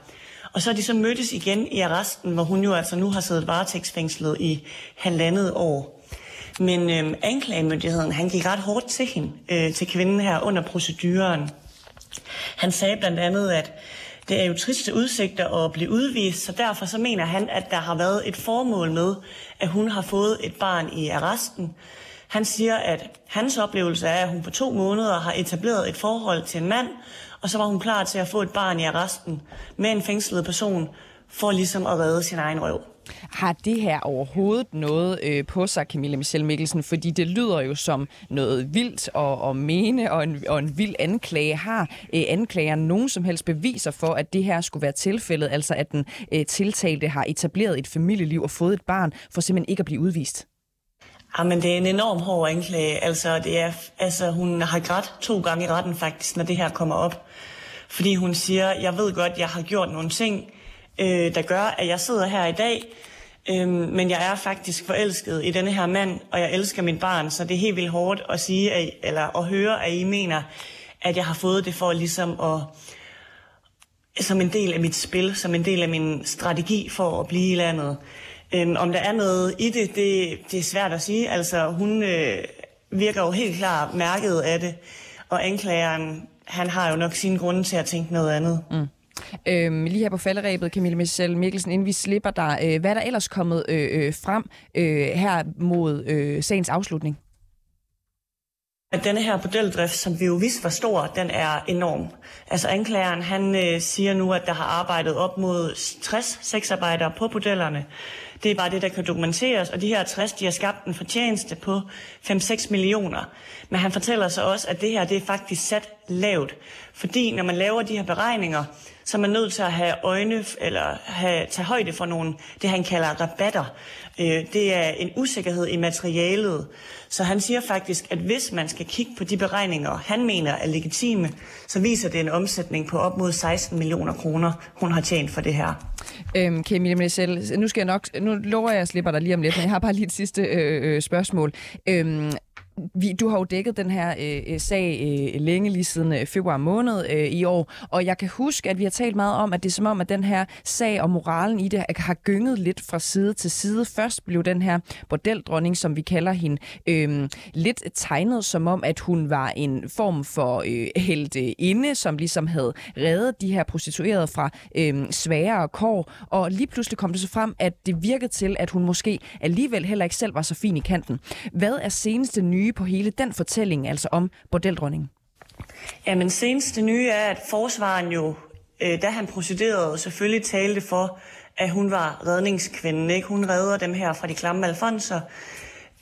Speaker 5: Og så er de så mødtes igen i arresten, hvor hun jo altså nu har siddet varetægtsfængslet i halvandet år. Men øh, anklagemyndigheden, han gik ret hårdt til hende, øh, til kvinden her under proceduren. Han sagde blandt andet, at det er jo triste udsigter at blive udvist, så derfor så mener han, at der har været et formål med, at hun har fået et barn i arresten. Han siger, at hans oplevelse er, at hun på to måneder har etableret et forhold til en mand, og så var hun klar til at få et barn i arresten med en fængslet person, for ligesom at redde sin egen røv.
Speaker 1: Har det her overhovedet noget øh, på sig, Camilla Michelle Mikkelsen? Fordi det lyder jo som noget vildt og, og mene og en, og en vild anklage. Har øh, anklageren nogen som helst beviser for, at det her skulle være tilfældet? Altså at den øh, tiltalte har etableret et familieliv og fået et barn, for simpelthen ikke at blive udvist?
Speaker 5: Jamen, det er en enorm hård anklage. Altså, det er, altså, hun har grædt to gange i retten faktisk, når det her kommer op. Fordi hun siger, jeg ved godt, jeg har gjort nogle ting, øh, der gør, at jeg sidder her i dag, øh, men jeg er faktisk forelsket i denne her mand, og jeg elsker min barn, så det er helt vildt hårdt at sige, at, eller at høre, at I mener, at jeg har fået det for ligesom at som en del af mit spil, som en del af min strategi for at blive i landet. Øhm, om der er noget i det, det, det er svært at sige. Altså, hun øh, virker jo helt klart mærket af det, og anklageren, han har jo nok sine grunde til at tænke noget andet. Mm.
Speaker 1: Øhm, lige her på falderæbet, Camille Michel Mikkelsen, inden vi slipper dig. Øh, hvad er der ellers kommet øh, øh, frem øh, her mod øh, sagens afslutning?
Speaker 5: At denne her bordeldrift, som vi jo vidste var stor, den er enorm. Altså anklageren, han øh, siger nu, at der har arbejdet op mod 60 sexarbejdere på bordellerne. Det er bare det, der kan dokumenteres, og de her 60, de har skabt en fortjeneste på 5-6 millioner. Men han fortæller så også, at det her, det er faktisk sat lavt. Fordi når man laver de her beregninger, så er man nødt til at have øjne, eller have, tage højde for nogle, det han kalder rabatter. Øh, det er en usikkerhed i materialet. Så han siger faktisk, at hvis man skal kigge på de beregninger, han mener er legitime, så viser det en omsætning på op mod 16 millioner kroner, hun har tjent for det her.
Speaker 1: Øhm, Camille Michel, nu skal jeg nok, nu lover jeg, at jeg slipper dig lige om lidt, men jeg har bare lige et sidste øh, øh spørgsmål. Øhm, vi, du har jo dækket den her øh, øh, sag øh, længe, lige siden øh, februar måned øh, i år, og jeg kan huske, at vi har talt meget om, at det er som om, at den her sag og moralen i det har gynget lidt fra side til side. Først blev den her bordeldronning, som vi kalder hende, øh, lidt tegnet som om, at hun var en form for øh, helte inde, som ligesom havde reddet de her prostituerede fra øh, sværere kår, og lige pludselig kom det så frem, at det virkede til, at hun måske alligevel heller ikke selv var så fin i kanten. Hvad er seneste nye nye på hele den fortælling, altså om bordeldronningen?
Speaker 5: Jamen, seneste nye er, at forsvaren jo, øh, da han procederede, selvfølgelig talte for, at hun var redningskvinden. Ikke? Hun redder dem her fra de klamme alfonser.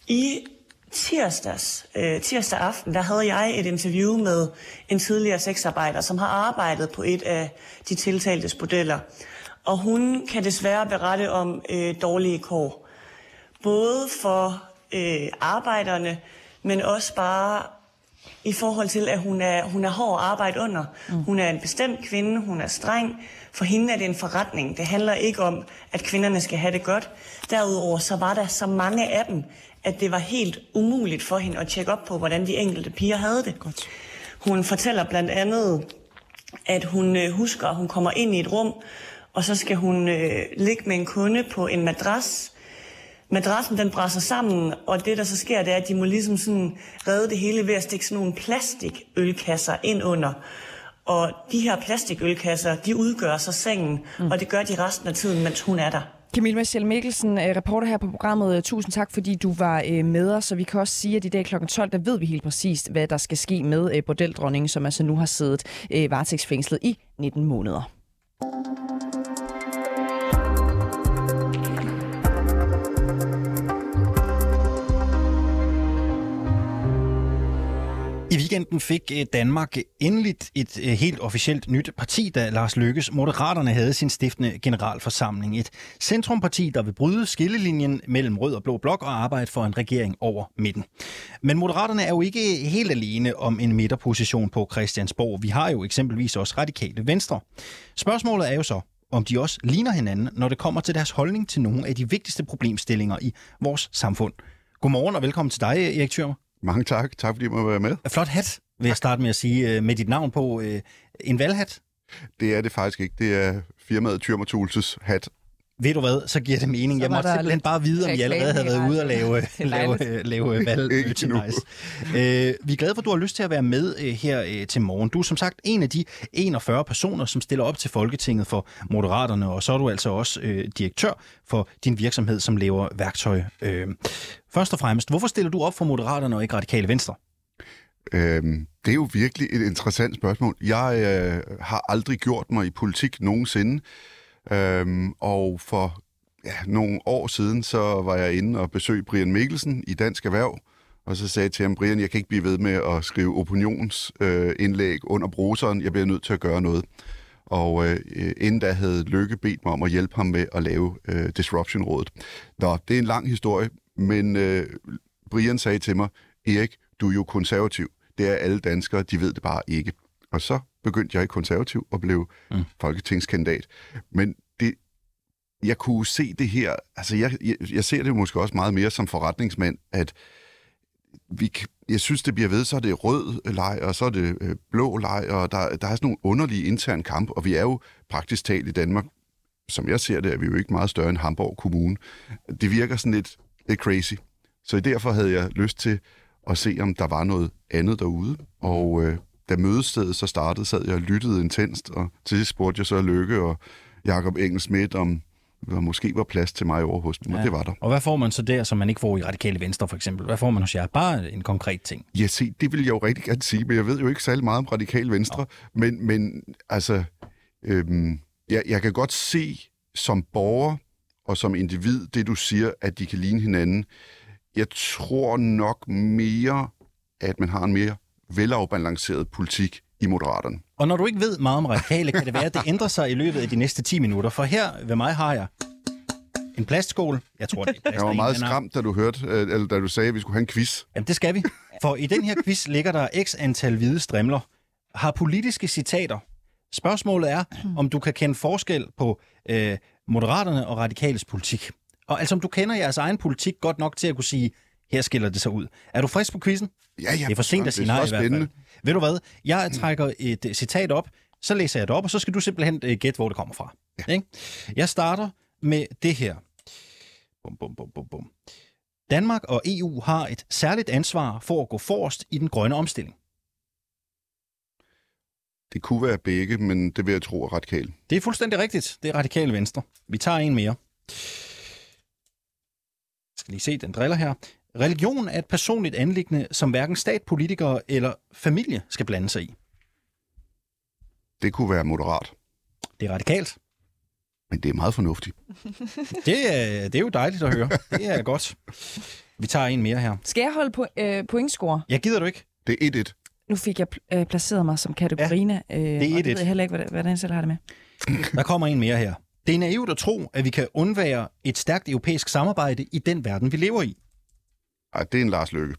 Speaker 5: I tirsdags, øh, tirsdag aften, der havde jeg et interview med en tidligere sexarbejder, som har arbejdet på et af de tiltalte bordeller. Og hun kan desværre berette om øh, dårlige kår. Både for øh, arbejderne, men også bare i forhold til, at hun er, hun er hård at arbejde under. Mm. Hun er en bestemt kvinde, hun er streng. For hende er det en forretning. Det handler ikke om, at kvinderne skal have det godt. Derudover så var der så mange af dem, at det var helt umuligt for hende at tjekke op på, hvordan de enkelte piger havde det. Godt. Hun fortæller blandt andet, at hun øh, husker, at hun kommer ind i et rum, og så skal hun øh, ligge med en kunde på en madras, madrassen den brænder sammen, og det der så sker, det er, at de må ligesom sådan redde det hele ved at stikke sådan nogle plastikølkasser ind under. Og de her plastikølkasser, de udgør så sengen, mm. og det gør de resten af tiden, mens hun er der.
Speaker 1: Camille Michelle Mikkelsen, øh, reporter her på programmet. Tusind tak, fordi du var øh, med os. Så vi kan også sige, at i dag kl. 12, der ved vi helt præcist, hvad der skal ske med øh, bordeldronningen, som altså nu har siddet varetægtsfængslet i 19 måneder.
Speaker 2: Weekenden fik øh, Danmark endeligt et øh, helt officielt nyt parti, da Lars Lykkes Moderaterne havde sin stiftende generalforsamling. Et centrumparti, der vil bryde skillelinjen mellem rød og blå blok og arbejde for en regering over midten. Men Moderaterne er jo ikke helt alene om en midterposition på Christiansborg. Vi har jo eksempelvis også radikale venstre. Spørgsmålet er jo så, om de også ligner hinanden, når det kommer til deres holdning til nogle af de vigtigste problemstillinger i vores samfund. Godmorgen og velkommen til dig, Erik Thürmer.
Speaker 6: Mange tak. Tak fordi jeg må være med.
Speaker 2: Flot hat, vil jeg starte med at sige, øh, med dit navn på. Øh, En valghat.
Speaker 6: Det er det faktisk ikke. Det er firmaet Tyrmer Tools' hat.
Speaker 2: Ved du hvad, så giver det mening.
Speaker 1: Så
Speaker 2: Jeg måtte simpelthen bare vide, om I allerede havde været ude og lave, lave, lave valg merchandise. Øh, vi er glade for, at du har lyst til at være med øh, her øh, til morgen. Du er som sagt en af de 41 personer, som stiller op til Folketinget for Moderaterne, og så er du altså også øh, direktør for din virksomhed, som laver værktøj. Øh, først og fremmest, hvorfor stiller du op for Moderaterne og ikke Radikale Venstre?
Speaker 6: Øhm, det er jo virkelig et interessant spørgsmål. Jeg øh, har aldrig gjort mig i politik nogensinde. Øhm, og for ja, nogle år siden, så var jeg inde og besøgte Brian Mikkelsen i Dansk Erhverv. Og så sagde jeg til ham, Brian, jeg kan ikke blive ved med at skrive opinionsindlæg øh, under bruseren. Jeg bliver nødt til at gøre noget. Og øh, inden da havde Lykke bedt mig om at hjælpe ham med at lave øh, Disruption-rådet. Nå, det er en lang historie, men øh, Brian sagde til mig, Erik, du er jo konservativ. Det er alle danskere, de ved det bare ikke. Og så begyndte jeg i konservativ og blev mm. folketingskandidat. Men det, jeg kunne se det her, altså jeg, jeg, jeg ser det måske også meget mere som forretningsmand, at vi, jeg synes, det bliver ved, så er det rød leg, og så er det øh, blå leg, og der, der er sådan nogle underlige interne kamp, og vi er jo praktisk talt i Danmark, som jeg ser det, er vi jo ikke meget større end Hamburg Kommune. Det virker sådan lidt, lidt crazy. Så derfor havde jeg lyst til at se, om der var noget andet derude. Og øh, da mødestedet så startede, sad jeg og lyttede intenst, og til sidst spurgte jeg så Lykke og Jakob Engel Schmidt, om der måske var plads til mig over hos dem, og
Speaker 2: Ja.
Speaker 6: det var der.
Speaker 2: Og hvad får man så der, som man ikke får i Radikale Venstre for eksempel? Hvad får man hos jer? Bare en konkret ting.
Speaker 6: Ja, se, det vil jeg jo rigtig gerne sige, men jeg ved jo ikke særlig meget om radikal venstre. Men, men altså, øhm, jeg, jeg kan godt se som borger og som individ, det du siger, at de kan ligne hinanden. Jeg tror nok mere, at man har en mere velafbalanceret politik i Moderaterne.
Speaker 2: Og når du ikke ved meget om radikale, kan det være, at det ændrer sig i løbet af de næste 10 minutter. For her ved mig har jeg en plastskål. Jeg tror, det er plast.
Speaker 6: Jeg var meget skræmt, da du hørte, øh, eller da du sagde, at vi skulle have en quiz.
Speaker 2: Jamen, det skal vi. For i den her quiz ligger der x antal hvide strimler. Har politiske citater. Spørgsmålet er, om du kan kende forskel på øh, Moderaterne og Radikales politik. Og altså, om du kender jeres egen politik godt nok til at kunne sige, her skiller det sig ud. Er du frisk på quizzen?
Speaker 6: Ja, ja,
Speaker 2: Det er for sent at sige nej i hvert fald. Ved du hvad? Jeg trækker et øh, citat op, så læser jeg det op, og så skal du simpelthen øh, gætte, hvor det kommer fra. Ja. Ikke? Jeg starter med det her. Bum, bum, bum, bum, bum. Danmark og EU har et særligt ansvar for at gå forrest i den grønne omstilling.
Speaker 6: Det kunne være begge, men det vil jeg tro er radikal.
Speaker 2: Det er fuldstændig rigtigt. Det er radikale venstre. Vi tager en mere. Jeg skal lige se, den driller her. Religion er et personligt anliggende, som hverken stat, politikere eller familie skal blande sig i.
Speaker 6: Det kunne være moderat,
Speaker 2: Det er radikalt.
Speaker 6: men det er meget fornuftigt.
Speaker 2: Det er, det er jo dejligt at høre. Det er godt. Vi tager en mere her.
Speaker 1: Skal jeg holde på, øh, pointscore?
Speaker 2: Jeg gider du ikke.
Speaker 6: Det er 1-1.
Speaker 1: Nu fik jeg pl- øh, placeret mig som kategorina. Øh, det
Speaker 2: er
Speaker 1: og det
Speaker 2: et-et.
Speaker 1: ved jeg heller ikke, hvordan, hvordan jeg selv har det med.
Speaker 2: Der kommer en mere her. Det er naivt at tro, at vi kan undvære et stærkt europæisk samarbejde i den verden, vi lever i.
Speaker 6: Ej, det er en Lars Løkke.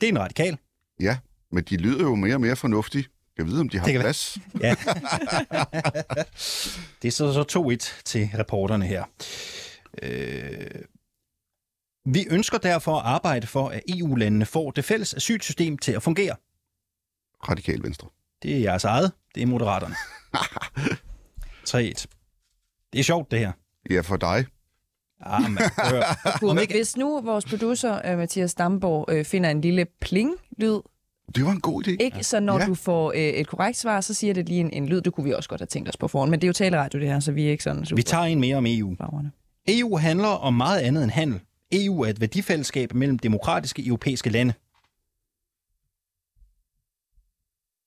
Speaker 2: Det er en radikal.
Speaker 6: Ja, men de lyder jo mere og mere fornuftige. Jeg ved, om de har
Speaker 2: Det
Speaker 6: plads.
Speaker 2: Ja. det er så, så 2-1 til reporterne her. Øh, vi ønsker derfor at arbejde for, at EU-landene får det fælles asylsystem til at fungere.
Speaker 6: Radikal Venstre.
Speaker 2: Det er jeres eget. Det er moderaterne. 3-1. Det er sjovt, det her.
Speaker 6: Ja, for dig.
Speaker 2: Ah, høre. Om ikke-
Speaker 1: Hvis nu vores producer, øh, Mathias Damborg, øh, finder en lille pling-lyd,
Speaker 6: Det var en god idé.
Speaker 1: ikke? så når
Speaker 6: Ja.
Speaker 1: du får øh, et korrekt svar, så siger det lige en, en lyd. Det kunne vi også godt have tænkt os på forhånd, men det er jo taleradio det her, så vi er ikke sådan super
Speaker 2: Vi tager en mere om EU.
Speaker 1: flagrende.
Speaker 2: EU handler om meget andet end handel. EU er et værdifællesskab mellem demokratiske europæiske lande.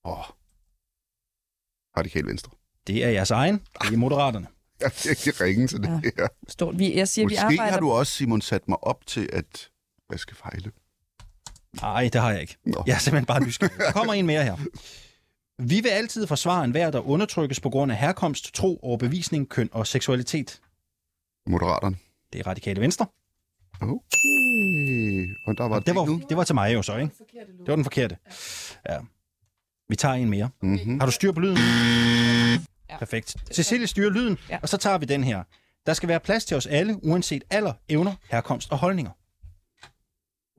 Speaker 6: Åh. Radikal Venstre.
Speaker 2: Det er jeres egen. Det er moderaterne.
Speaker 6: Jeg kan ikke ringe til det
Speaker 1: Ja.
Speaker 6: her.
Speaker 1: Stort. Vi, jeg siger, vi
Speaker 6: Måske
Speaker 1: arbejder...
Speaker 6: har du også, Simon, sat mig op til, at jeg skal fejle.
Speaker 2: Nej, det har jeg ikke.
Speaker 6: Nå.
Speaker 2: Jeg er simpelthen bare nysgerrig. Der kommer en mere her. Vi vil altid forsvare enhver, der undertrykkes på grund af herkomst, tro, overbevisning, køn og seksualitet.
Speaker 6: Moderaterne.
Speaker 2: Det er radikale venstre.
Speaker 6: Okay. Og der var
Speaker 2: Det var,
Speaker 6: nu.
Speaker 2: det var til mig jo så, ikke? Det var den forkerte. Ja. Vi tager en mere.
Speaker 6: Mm-hmm.
Speaker 2: Har du styr på lyden?
Speaker 1: Ja.
Speaker 2: Perfekt. Cecilie styrer lyden,
Speaker 1: Ja.
Speaker 2: og så tager vi den her. Der skal være plads til os alle, uanset alder, evner, herkomst og holdninger.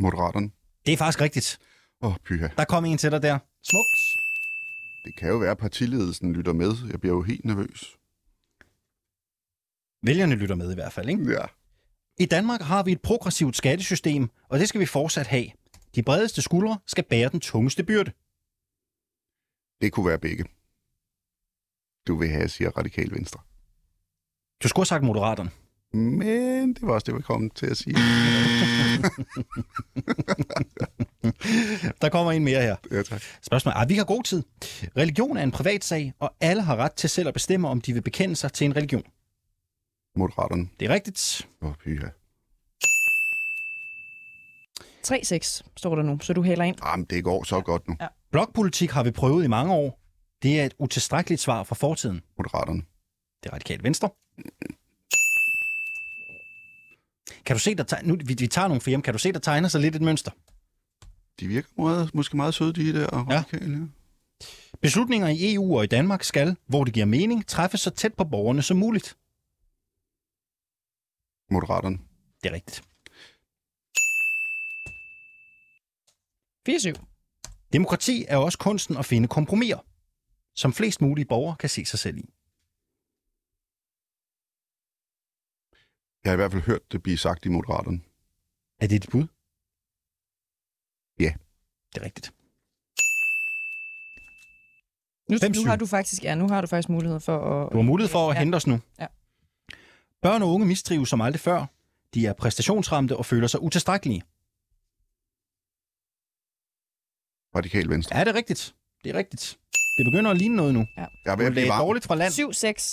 Speaker 6: Moderaterne.
Speaker 2: Det er faktisk rigtigt.
Speaker 6: Åh, oh, pyha.
Speaker 2: Der kom en til dig der. Smukt.
Speaker 6: Det kan jo være, at partiledelsen lytter med. Jeg bliver jo helt nervøs.
Speaker 2: Vælgerne lytter med i hvert fald, ikke?
Speaker 6: Ja.
Speaker 2: I Danmark har vi et progressivt skattesystem, og det skal vi fortsat have. De bredeste skuldre skal bære den tungeste byrde.
Speaker 6: Det kunne være begge. Du vil have, siger radikal venstre.
Speaker 2: Du skulle have sagt moderaterne.
Speaker 6: Men det var også det, vi kom til at sige.
Speaker 2: Der kommer en mere her.
Speaker 6: Ja, tak.
Speaker 2: Spørgsmål er, vi har god tid. Religion er en privat sag, og alle har ret til selv at bestemme, om de vil bekende sig til en religion.
Speaker 6: Moderaterne.
Speaker 2: Det er rigtigt.
Speaker 6: Åh, oh, pyha.
Speaker 1: 3-6 står der nu, så du hælder ind.
Speaker 6: Jamen, det går så godt nu.
Speaker 1: Ja.
Speaker 2: Blokpolitik har vi prøvet i mange år. Det er et utilstrækkeligt svar fra fortiden.
Speaker 6: Moderaterne.
Speaker 2: Det radikalt venstre. Kan du se, der teg- nu, vi, vi tager nogle firma. Kan du se, der tegner sig lidt et mønster?
Speaker 6: De virker meget, måske meget søde, de der radikale. Ja.
Speaker 2: Beslutninger i EU og i Danmark skal, hvor det giver mening, træffes så tæt på borgerne som muligt.
Speaker 6: Moderaterne.
Speaker 2: Det er rigtigt.
Speaker 1: 4-7.
Speaker 2: Demokrati er også kunsten at finde kompromiser, som flest mulige borgere kan se sig selv i.
Speaker 6: Jeg har i hvert fald hørt det blive sagt i Moderaterne.
Speaker 2: Er det dit bud?
Speaker 6: Ja.
Speaker 2: Det er rigtigt.
Speaker 1: Nu,
Speaker 2: Fem,
Speaker 1: nu
Speaker 2: syv.
Speaker 1: har du faktisk, ja, nu har du faktisk mulighed for at...
Speaker 2: Du har mulighed for at
Speaker 1: Ja.
Speaker 2: hente os nu.
Speaker 1: Ja.
Speaker 2: Børn og unge mistrives som aldrig før. De er præstationsramte og føler sig utilstrækkelige.
Speaker 6: Radikal venstre.
Speaker 2: Er det rigtigt? Det er rigtigt. Det begynder at ligne noget nu.
Speaker 6: Jeg er ved
Speaker 2: Du
Speaker 6: at blive
Speaker 2: lagde
Speaker 6: varm.
Speaker 2: dårligt fra land.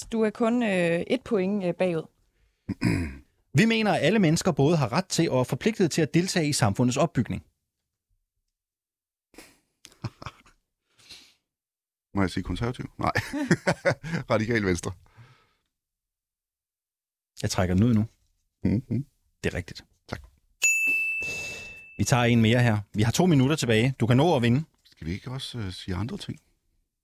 Speaker 1: 7-6. Du er kun øh, et point øh, bagud.
Speaker 2: Vi mener, at alle mennesker både har ret til og er forpligtet til at deltage i samfundets opbygning.
Speaker 6: Må jeg sige konservativ? Nej. Radikal venstre.
Speaker 2: Jeg trækker den ud nu.
Speaker 6: Mm-hmm.
Speaker 2: Det er rigtigt.
Speaker 6: Tak.
Speaker 2: Vi tager en mere her. Vi har to minutter tilbage. Du kan nå at vinde.
Speaker 6: Skal vi ikke også uh, sige andre ting?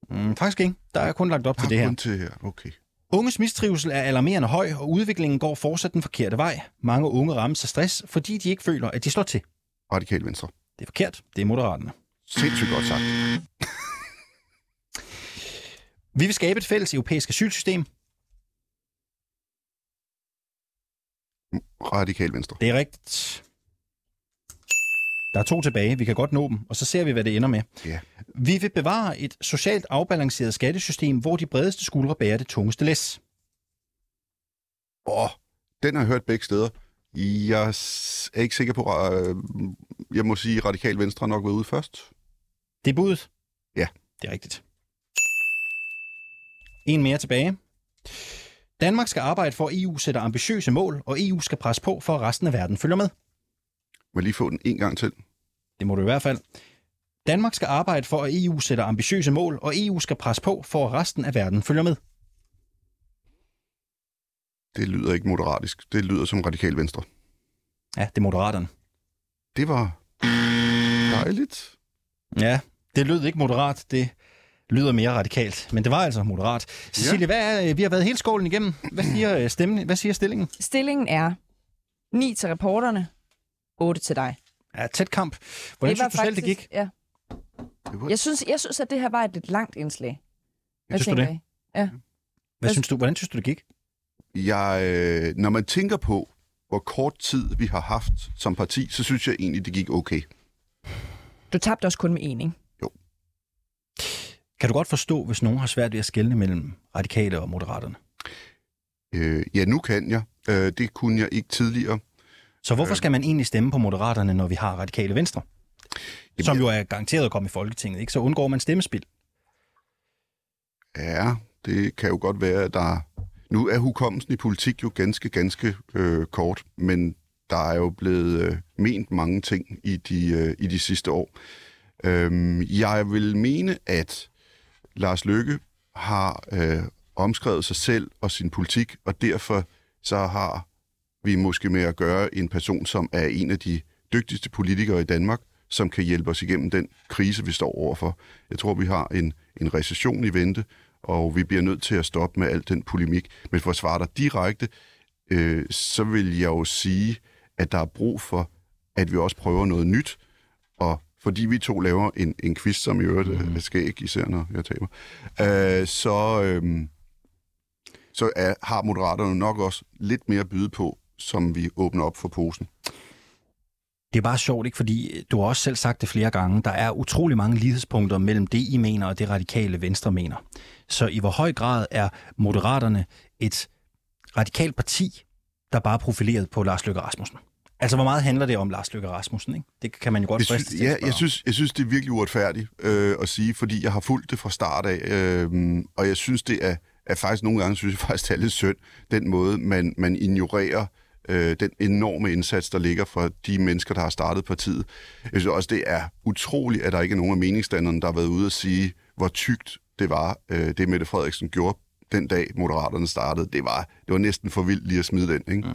Speaker 2: Mm, faktisk ikke. Der er kun lagt op til det her.
Speaker 6: Kun til her. Okay.
Speaker 2: Unges mistrivsel er alarmerende høj, og udviklingen går fortsat den forkerte vej. Mange unge rammes af stress, fordi de ikke føler, at de slår til.
Speaker 6: Radikal venstre.
Speaker 2: Det er forkert. Det er moderaterne.
Speaker 6: Sindssygt godt sagt.
Speaker 2: Vi vil skabe et fælles europæisk asylsystem.
Speaker 6: Radikal venstre.
Speaker 2: Det er rigtigt. Der er to tilbage. Vi kan godt nå dem, og så ser vi, hvad det ender med.
Speaker 6: Ja.
Speaker 2: Vi vil bevare et socialt afbalanceret skattesystem, hvor de bredeste skuldre bærer det tungeste læs.
Speaker 6: Åh, den har jeg hørt begge steder. Jeg er ikke sikker på, øh, jeg må sige, radikal venstre nok været ude først.
Speaker 2: Det er budet?
Speaker 6: Ja.
Speaker 2: Det er rigtigt. En mere tilbage. Danmark skal arbejde for, at EU sætter ambitiøse mål, og EU skal presse på, for at resten af verden følger med.
Speaker 6: Må jeg lige få den en gang til?
Speaker 2: Det må du i hvert fald. Danmark skal arbejde for, at EU sætter ambitiøse mål, og EU skal presse på, for at resten af verden følger med.
Speaker 6: Det lyder ikke moderatisk. Det lyder som radikal venstre.
Speaker 2: Ja, det er moderaterne.
Speaker 6: Det var dejligt.
Speaker 2: Ja, det lød ikke moderat. Det lyder mere radikalt. Men det var altså moderat. Cecilie, ja. hvad er, vi har været hele skålen igennem. Hvad siger, øh, stemmen, hvad siger stillingen?
Speaker 1: Stillingen er 9 til reporterne, 8 til dig.
Speaker 2: Ja, tæt kamp. Hvordan synes du selv, det gik?
Speaker 1: Ja.
Speaker 6: Det
Speaker 1: Jeg synes, jeg synes, at det her var et lidt langt indslag. Hvad
Speaker 2: Synes du det?
Speaker 1: I?
Speaker 2: Hvad synes du, hvordan synes du, det gik?
Speaker 6: jeg, øh, når man tænker på, hvor kort tid vi har haft som parti, så synes jeg egentlig, det gik okay.
Speaker 1: Du tabte også kun med en, ikke?
Speaker 2: Kan du godt forstå, hvis nogen har svært ved at skelne mellem radikale og moderaterne?
Speaker 6: Øh, ja, nu kan jeg. Øh, det kunne jeg ikke tidligere.
Speaker 2: Så hvorfor skal man egentlig stemme på moderaterne, når vi har radikale venstre?
Speaker 6: Jamen,
Speaker 2: Som jo er garanteret at komme i Folketinget, ikke? Så undgår man stemmespil.
Speaker 6: Ja, det kan jo godt være, at der... Nu er hukommelsen i politik jo ganske, ganske øh, kort, men der er jo blevet øh, ment mange ting i de, øh, i de sidste år. Øhm, jeg vil mene, at Lars Løkke har øh, omskrevet sig selv og sin politik, og derfor så har vi måske med at gøre en person, som er en af de dygtigste politikere i Danmark, som kan hjælpe os igennem den krise, vi står overfor. Jeg tror, vi har en, en recession i vente, og vi bliver nødt til at stoppe med al den polemik. Men for at svare dig direkte, øh, så vil jeg jo sige, at der er brug for, at vi også prøver noget nyt, og fordi vi to laver en, en quiz, som i øvrigt mm. skal ikke, især når jeg taber, øh, så, øh, så er, har Moderaterne nok også lidt mere at byde på, som vi åbner op for posen.
Speaker 2: Det er bare sjovt, ikke? Fordi du har også selv sagt det flere gange. Der er utrolig mange lighedspunkter mellem det, I mener, og det radikale venstre mener. Så i hvor høj grad er Moderaterne et radikalt parti, der bare er profileret på Lars Løkke Rasmussen? Altså, hvor meget handler det om Lars Løkke Rasmussen? Ikke? Det kan man jo godt friste
Speaker 6: til Ja, jeg synes, jeg synes, det er virkelig uretfærdigt øh, at sige, fordi jeg har fulgt det fra start af, øh, og jeg synes, det er, er faktisk nogle gange, synes jeg faktisk, det er lidt synd, den måde, man, man ignorerer øh, den enorme indsats, der ligger for de mennesker, der har startet partiet. Jeg synes også, det er utroligt, at der ikke er nogen af meningsstanderne, der har været ude at sige, hvor tygt det var, øh, det Mette Frederiksen gjorde den dag, Moderaterne startede. Det var, det var næsten for vildt lige at smide den. Ikke? Ja.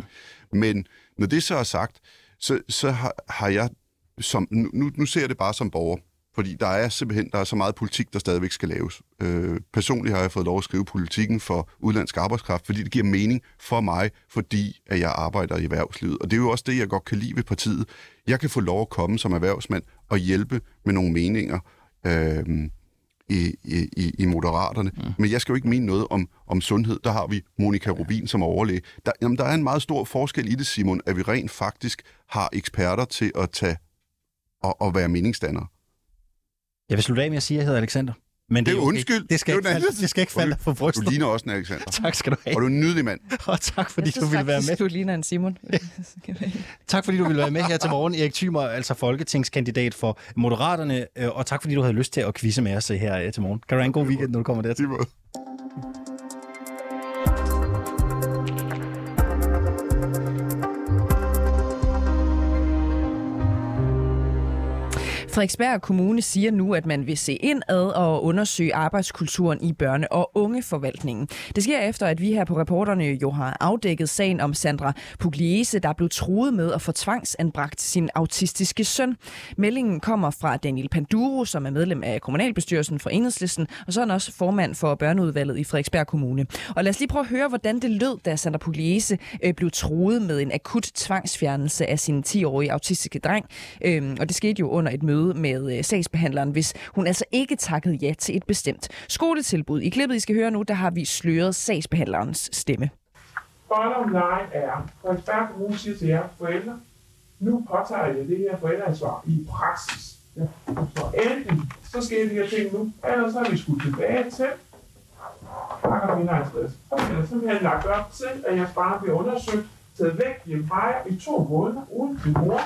Speaker 6: Men når det så er sagt, så, så har, har jeg som, nu, nu ser jeg det bare som borger, fordi der er simpelthen der er så meget politik, der stadigvæk skal laves. Øh, personligt har jeg fået lov at skrive politikken for udlandsk arbejdskraft, fordi det giver mening for mig, fordi at jeg arbejder i erhvervslivet. Og det er jo også det, jeg godt kan lide ved partiet. Jeg kan få lov at komme som erhvervsmand og hjælpe med nogle meninger øh, i, i, i Moderaterne. Ja. Men jeg skal jo ikke mene noget om, om sundhed. Der har vi Monika Rubin som overlæge. Der, jamen, der er en meget stor forskel i det, Simon, at vi rent faktisk har eksperter til at tage og, og være meningsdannere.
Speaker 2: Jeg vil slutte af med at sige, at jeg hedder Alexander.
Speaker 6: Men det, det er okay. undskyld.
Speaker 2: Det skal, det, ikke falde, det skal ikke falde for brystet.
Speaker 6: Du ligner også en Alexander.
Speaker 2: tak skal du have.
Speaker 6: Og du er en nydelig mand.
Speaker 2: Og tak fordi du ville være med.
Speaker 1: du ligner en Simon.
Speaker 2: tak fordi du ville være med her til morgen. Erik Thymer, altså folketingskandidat for Moderaterne. Øh, og tak fordi du havde lyst til at quizze med os her øh, til morgen. Kan du have en god weekend, når du kommer dertil?
Speaker 1: Frederiksberg Kommune siger nu, at man vil se indad og undersøge arbejdskulturen i børne- og ungeforvaltningen. Det sker efter, at vi her på reporterne jo har afdækket sagen om Sandra Pugliese, der blev truet med at få tvangsanbragt sin autistiske søn. Meldingen kommer fra Daniel Panduro, som er medlem af kommunalbestyrelsen for Enhedslisten, og så er han også formand for børneudvalget i Frederiksberg Kommune. Og lad os lige prøve at høre, hvordan det lød, da Sandra Pugliese øh, blev truet med en akut tvangsfjernelse af sin 10-årige autistiske dreng. Øhm, og det skete jo under et møde møde med øh, sagsbehandleren, hvis hun altså ikke takkede ja til et bestemt skoletilbud. I klippet, I skal høre nu, der har vi sløret sagsbehandlerens stemme.
Speaker 7: Bottom line er, Frederiksberg Kommune siger til jer forældre, nu påtager jeg det her forældreansvar i praksis. Ja. Så enten så sker de her ting nu, eller så er vi skudt tilbage til paragraf 51. Eller så vil jeg lagt op til, at jeg bare bliver undersøgt, taget væk hjemmefra i to måneder uden til mor,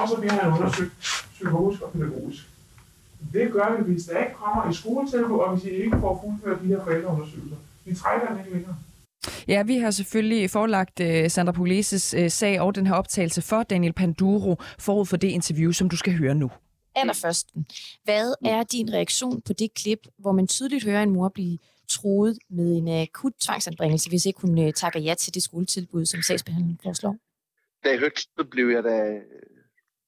Speaker 7: og så bliver han undersøgt psykologisk og pædagogisk. Det gør vi, hvis der ikke kommer i skoletilbud, og hvis I ikke får fuldført de her forældreundersøgelser. Vi trækker den ikke længere.
Speaker 1: Ja, vi har selvfølgelig forelagt uh, Sandra Puglises uh, sag og den her optagelse for Daniel Panduro forud for det interview, som du skal høre nu.
Speaker 8: Allerførst, hvad er din reaktion på det klip, hvor man tydeligt hører en mor blive troet med en akut tvangsanbringelse, hvis ikke hun uh, takker ja til det skoletilbud, som sagsbehandlingen foreslår?
Speaker 9: Da jeg hørte blev jeg da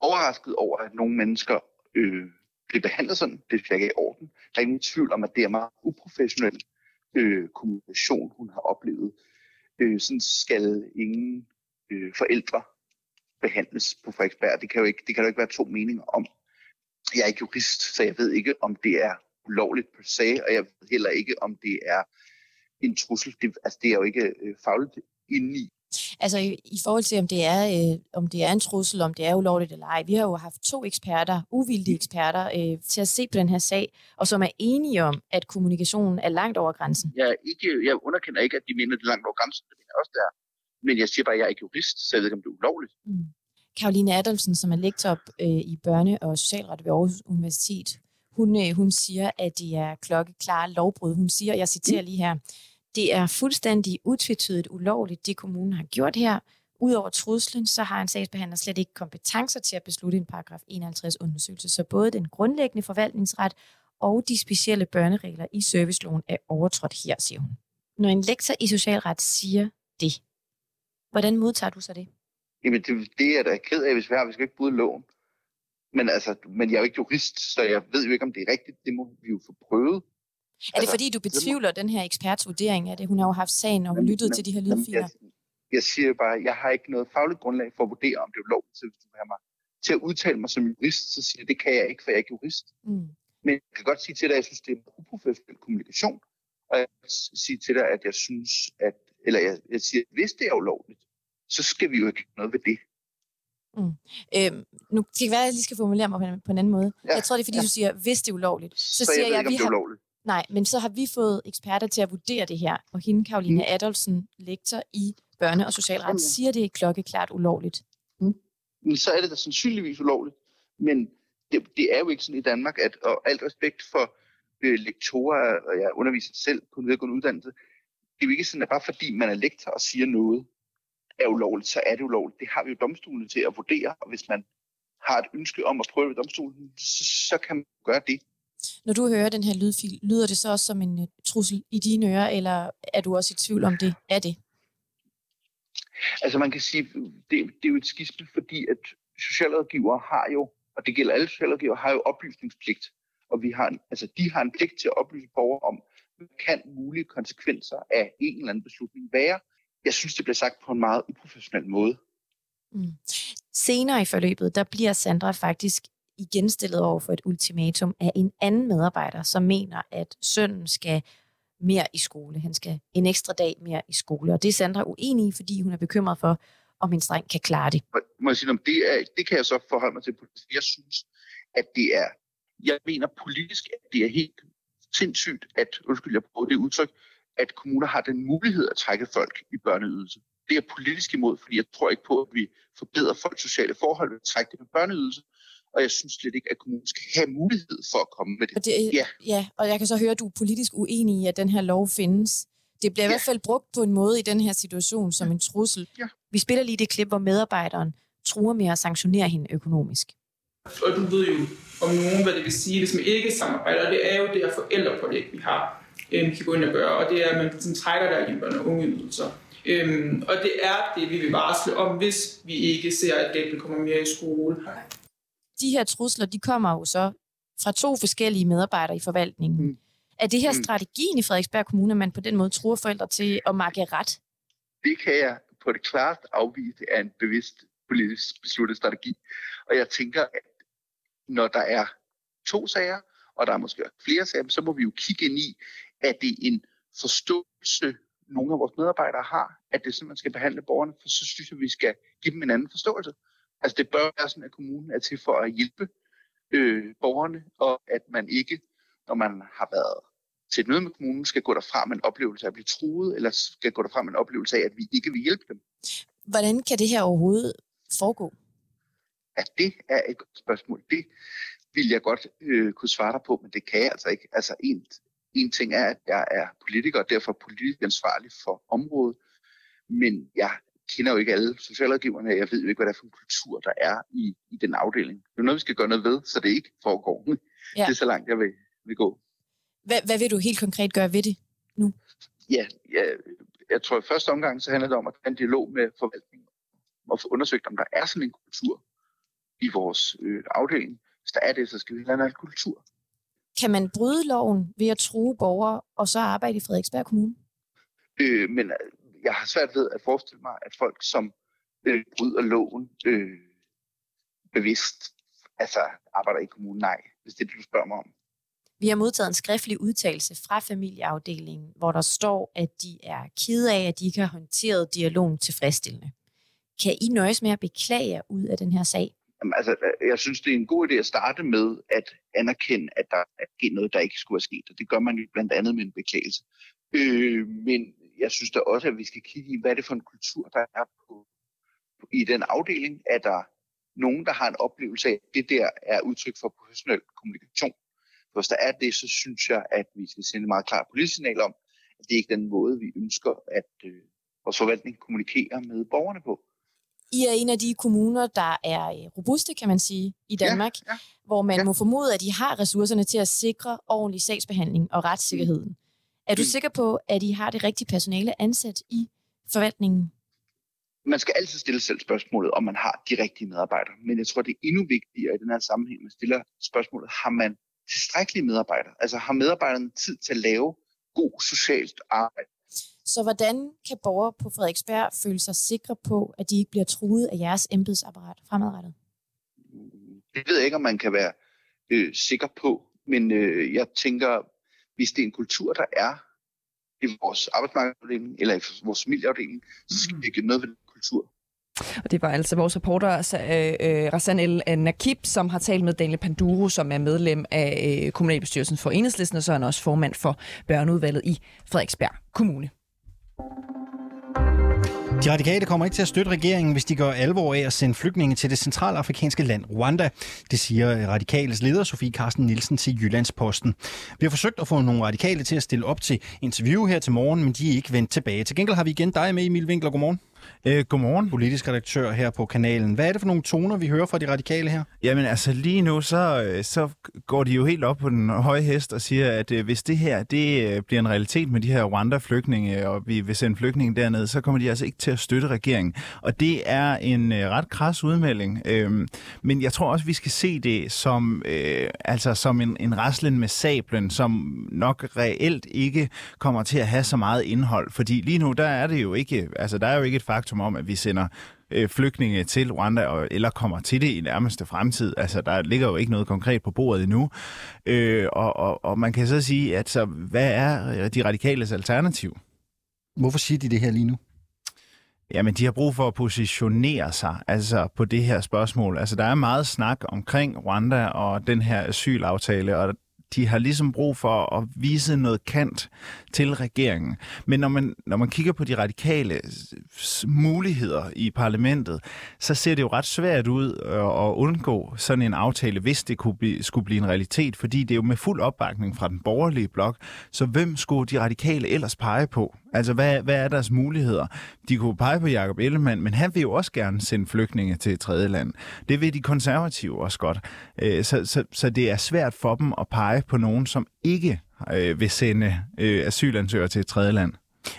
Speaker 9: overrasket over, at nogle mennesker øh, bliver behandlet sådan. Det synes jeg ikke i orden. Der er ingen tvivl om, at det er meget uprofessionel øh, kommunikation, hun har oplevet. Øh, sådan skal ingen øh, forældre behandles på Frederiksberg. Det kan, jo ikke, det kan jo ikke være to meninger om. Jeg er ikke jurist, så jeg ved ikke, om det er ulovligt per se, og jeg ved heller ikke, om det er en trussel. Det, altså, det er jo ikke øh, fagligt inde i.
Speaker 8: Altså i, i forhold til, om det, er, øh, om det er en trussel, om det er ulovligt eller ej. Vi har jo haft to eksperter, uvildige eksperter, øh, til at se på den her sag, og som er enige om, at kommunikationen er langt over grænsen.
Speaker 9: Jeg, ikke, jeg underkender ikke, at de mener, at det er langt over grænsen. Det mener jeg også, det er. Men jeg siger bare, at jeg er ikke jurist, så jeg ved ikke, om det er ulovligt. Mm.
Speaker 8: Karoline Adolfsen, som er lektor øh, i børne- og socialret ved Aarhus Universitet, hun, øh, hun siger, at det er klokkeklare lovbrud. Hun siger, og jeg citerer lige her, det er fuldstændig utvetydigt ulovligt, det kommunen har gjort her. Udover truslen, så har en sagsbehandler slet ikke kompetencer til at beslutte en paragraf 51 undersøgelse. Så både den grundlæggende forvaltningsret og de specielle børneregler i serviceloven er overtrådt her, siger hun. Når en lektor i socialret siger det, hvordan modtager du så det?
Speaker 9: Jamen, det, det er da ked af, hvis vi har. Vi skal ikke bryde loven. Men, altså, men jeg er jo ikke jurist, så jeg ved jo ikke, om det er rigtigt. Det må vi jo få prøvet.
Speaker 8: Er det fordi, du betvivler den her eksperts vurdering af det? Hun har jo haft sagen og lyttet til de her lydfiler.
Speaker 9: Jeg, jeg siger bare, jeg har ikke noget fagligt grundlag for at vurdere, om det er ulovligt, hvis du vil have mig til at udtale mig som jurist, så siger jeg, det kan jeg ikke, for jeg er ikke jurist. Mm. Men jeg kan godt sige til dig, at jeg synes, det er uprofessionel kommunikation, og jeg kan sige til dig, at jeg synes, at, eller jeg, jeg siger, at hvis det er ulovligt, så skal vi jo ikke noget ved det.
Speaker 8: Mm. Øhm, nu kan det være, at jeg lige skal formulere mig på en, på en anden måde. Ja, jeg tror, det er, fordi ja. du siger, hvis det er ulovligt. Så,
Speaker 9: så siger jeg, jeg,
Speaker 8: at vi
Speaker 9: har... Ulovligt.
Speaker 8: Nej, men så har vi fået eksperter til at vurdere det her, og hende, Karoline mm. Adolfsen, lektor i børne- og socialret, siger, det er klokkeklart ulovligt.
Speaker 9: Mm. Så er det da sandsynligvis ulovligt. Men det, det er jo ikke sådan i Danmark, at og alt respekt for øh, lektorer, og jeg underviser selv på en videregående uddannelse, det er jo ikke sådan, at bare fordi man er lektor og siger noget, er ulovligt, så er det ulovligt. Det har vi jo domstolen til at vurdere, og hvis man har et ønske om at prøve ved domstolen, så, så kan man gøre det.
Speaker 8: Når du hører den her lydfil, lyder det så også som en uh, trussel i dine ører, eller er du også i tvivl om det er det?
Speaker 9: Altså man kan sige, det, det er jo et skisme, fordi at socialrådgivere har jo, og det gælder alle socialrådgivere, har jo oplysningspligt. Og vi har, altså de har en pligt til at oplyse borgere om, hvad kan mulige konsekvenser af en eller anden beslutning være, jeg synes, det bliver sagt på en meget uprofessionel måde.
Speaker 8: Mm. Senere i forløbet, der bliver Sandra faktisk igen stillet over for et ultimatum af en anden medarbejder, som mener, at sønnen skal mere i skole. Han skal en ekstra dag mere i skole. Og det er Sandra uenig i, fordi hun er bekymret for, om hendes dreng kan klare det.
Speaker 9: Må jeg sige, om det, er, det kan jeg så forholde mig til. Jeg synes, at det er, jeg mener politisk, at det er helt sindssygt, at, undskyld, jeg bruger det udtryk, at kommuner har den mulighed at trække folk i børneydelse. Det er politisk imod, fordi jeg tror ikke på, at vi forbedrer folks sociale forhold ved at trække det med børneydelse. Og jeg synes slet ikke, at kommunen skal have mulighed for at komme med det.
Speaker 8: Og det ja. ja, og jeg kan så høre, at du er politisk uenig i, at den her lov findes. Det bliver ja. i hvert fald brugt på en måde i den her situation som ja. en trussel. Ja. Vi spiller lige det klip, hvor medarbejderen truer med at sanktionere hende økonomisk.
Speaker 10: Og du ved jo om nogen, hvad det vil sige, hvis man ikke samarbejder. Det er jo det her forældrepålæg, vi har øh, kan gå ind og gøre, og det er, at man sådan, trækker der i børn- og ungeydelser. Øhm, og det er det, vi vil varsle om, hvis vi ikke ser, at gælden kommer mere i skole.
Speaker 8: De her trusler, de kommer jo så fra to forskellige medarbejdere i forvaltningen. Mm. Er det her mm. strategien i Frederiksberg Kommune, at man på den måde tror forældre til at markere ret?
Speaker 9: Det kan jeg på det klart afvise af en bevidst politisk besluttet strategi. Og jeg tænker, at når der er to sager, og der er måske flere sager, så må vi jo kigge ind i, er det en forståelse, nogle af vores medarbejdere har, at det er sådan, man skal behandle borgerne, for så synes jeg, at vi skal give dem en anden forståelse. Altså det bør være sådan, at kommunen er til for at hjælpe øh, borgerne, og at man ikke, når man har været til et møde med kommunen, skal gå derfra med en oplevelse af at blive truet, eller skal gå derfra med en oplevelse af, at vi ikke vil hjælpe dem.
Speaker 8: Hvordan kan det her overhovedet foregå?
Speaker 9: Ja, det er et godt spørgsmål. Det vil jeg godt øh, kunne svare dig på, men det kan jeg altså ikke. Altså en, en ting er, at jeg er politiker, og derfor politisk ansvarlig for området, men jeg kender jo ikke alle socialrådgiverne, jeg ved jo ikke, hvad det er for en kultur, der er i, i den afdeling. Det er noget, vi skal gøre noget ved, så det ikke foregår. Ja. Det er så langt, jeg vil, vil gå.
Speaker 8: Hvad, hvad vil du helt konkret gøre ved det nu?
Speaker 9: Ja, ja jeg tror i første omgang, så handler det om at have en dialog med forvaltningen og få undersøgt, om der er sådan en kultur i vores øh, afdeling. Hvis der er det, så skal vi have en anden kultur.
Speaker 8: Kan man bryde loven ved at true borgere og så arbejde i Frederiksberg Kommune?
Speaker 9: Øh, men jeg har svært ved at forestille mig, at folk, som øh, bryder loven øh, bevidst, altså arbejder i kommunen, nej, hvis det er det, du spørger mig om.
Speaker 8: Vi har modtaget en skriftlig udtalelse fra familieafdelingen, hvor der står, at de er kede af, at de ikke har håndteret dialogen tilfredsstillende. Kan I nøjes med at beklage jer ud af den her sag?
Speaker 9: Jamen, altså, jeg synes, det er en god idé at starte med at anerkende, at der er sket noget, der ikke skulle have sket. Og det gør man jo blandt andet med en beklagelse. Øh, men jeg synes da også, at vi skal kigge i, hvad er det for en kultur, der er på, i den afdeling. Er der nogen, der har en oplevelse af, at det der er udtryk for professionel kommunikation? Hvis der er det, så synes jeg, at vi skal sende et meget klart politisk signal om, at det er ikke den måde, vi ønsker, at øh, vores forvaltning kommunikerer med borgerne på.
Speaker 8: I er en af de kommuner, der er øh, robuste, kan man sige, i Danmark, ja, ja, hvor man ja. må formode, at de har ressourcerne til at sikre ordentlig sagsbehandling og retssikkerheden. Er du sikker på, at I har det rigtige personale ansat i forvaltningen?
Speaker 9: Man skal altid stille selv spørgsmålet, om man har de rigtige medarbejdere. Men jeg tror, det er endnu vigtigere i den her sammenhæng, man stiller spørgsmålet, har man tilstrækkelige medarbejdere. Altså har medarbejderne tid til at lave god socialt arbejde.
Speaker 8: Så hvordan kan borgere på Frederiksberg føle sig sikre på, at de ikke bliver truet af jeres embedsapparat fremadrettet?
Speaker 9: Det ved jeg ikke, om man kan være øh, sikker på, men øh, jeg tænker, hvis det er en kultur, der er i vores arbejdsmarkedsafdeling eller i vores familieafdeling, så skal vi ikke noget ved den kultur.
Speaker 1: Og det var altså vores reporter, øh, Rassan El Nakib, som har talt med Daniel Panduro, som er medlem af øh, kommunalbestyrelsen for Enhedslisten, og så er han også formand for børneudvalget i Frederiksberg Kommune.
Speaker 2: De radikale kommer ikke til at støtte regeringen, hvis de gør alvor af at sende flygtninge til det centralafrikanske land Rwanda. Det siger radikales leder Sofie Carsten Nielsen til Jyllandsposten. Vi har forsøgt at få nogle radikale til at stille op til interview her til morgen, men de er ikke vendt tilbage. Til gengæld har vi igen dig med, Emil Winkler. Godmorgen.
Speaker 3: Øh, godmorgen.
Speaker 2: Politisk redaktør her på kanalen. Hvad er det for nogle toner, vi hører fra de radikale her?
Speaker 3: Jamen altså lige nu, så, øh, så går de jo helt op på den høje hest og siger, at øh, hvis det her det øh, bliver en realitet med de her Rwanda-flygtninge, og vi vil sende flygtninge derned, så kommer de altså ikke til at støtte regeringen. Og det er en øh, ret kras udmelding. Øhm, men jeg tror også, vi skal se det som, øh, altså som en, en raslen med sablen, som nok reelt ikke kommer til at have så meget indhold. Fordi lige nu, der er det jo ikke, altså der er jo ikke et faktum om, at vi sender øh, flygtninge til Rwanda, og, eller kommer til det i nærmeste fremtid. Altså, der ligger jo ikke noget konkret på bordet endnu. Øh, og, og, og man kan så sige, at så, hvad er de radikales alternativ?
Speaker 2: Hvorfor siger de det her lige nu?
Speaker 3: Jamen, de har brug for at positionere sig altså på det her spørgsmål. Altså, der er meget snak omkring Rwanda og den her asylaftale, og de har ligesom brug for at vise noget kant til regeringen. Men når man, når man kigger på de radikale muligheder i parlamentet, så ser det jo ret svært ud øh, at undgå sådan en aftale, hvis det kunne blive, skulle blive en realitet, fordi det er jo med fuld opbakning fra den borgerlige blok. Så hvem skulle de radikale ellers pege på? Altså, hvad, hvad er deres muligheder? De kunne pege på Jacob Ellemann, men han vil jo også gerne sende flygtninge til et tredje land. Det vil de konservative også godt. Øh, så, så, så det er svært for dem at pege på nogen, som ikke øh, vil sende øh, asylansøgere til et tredje land.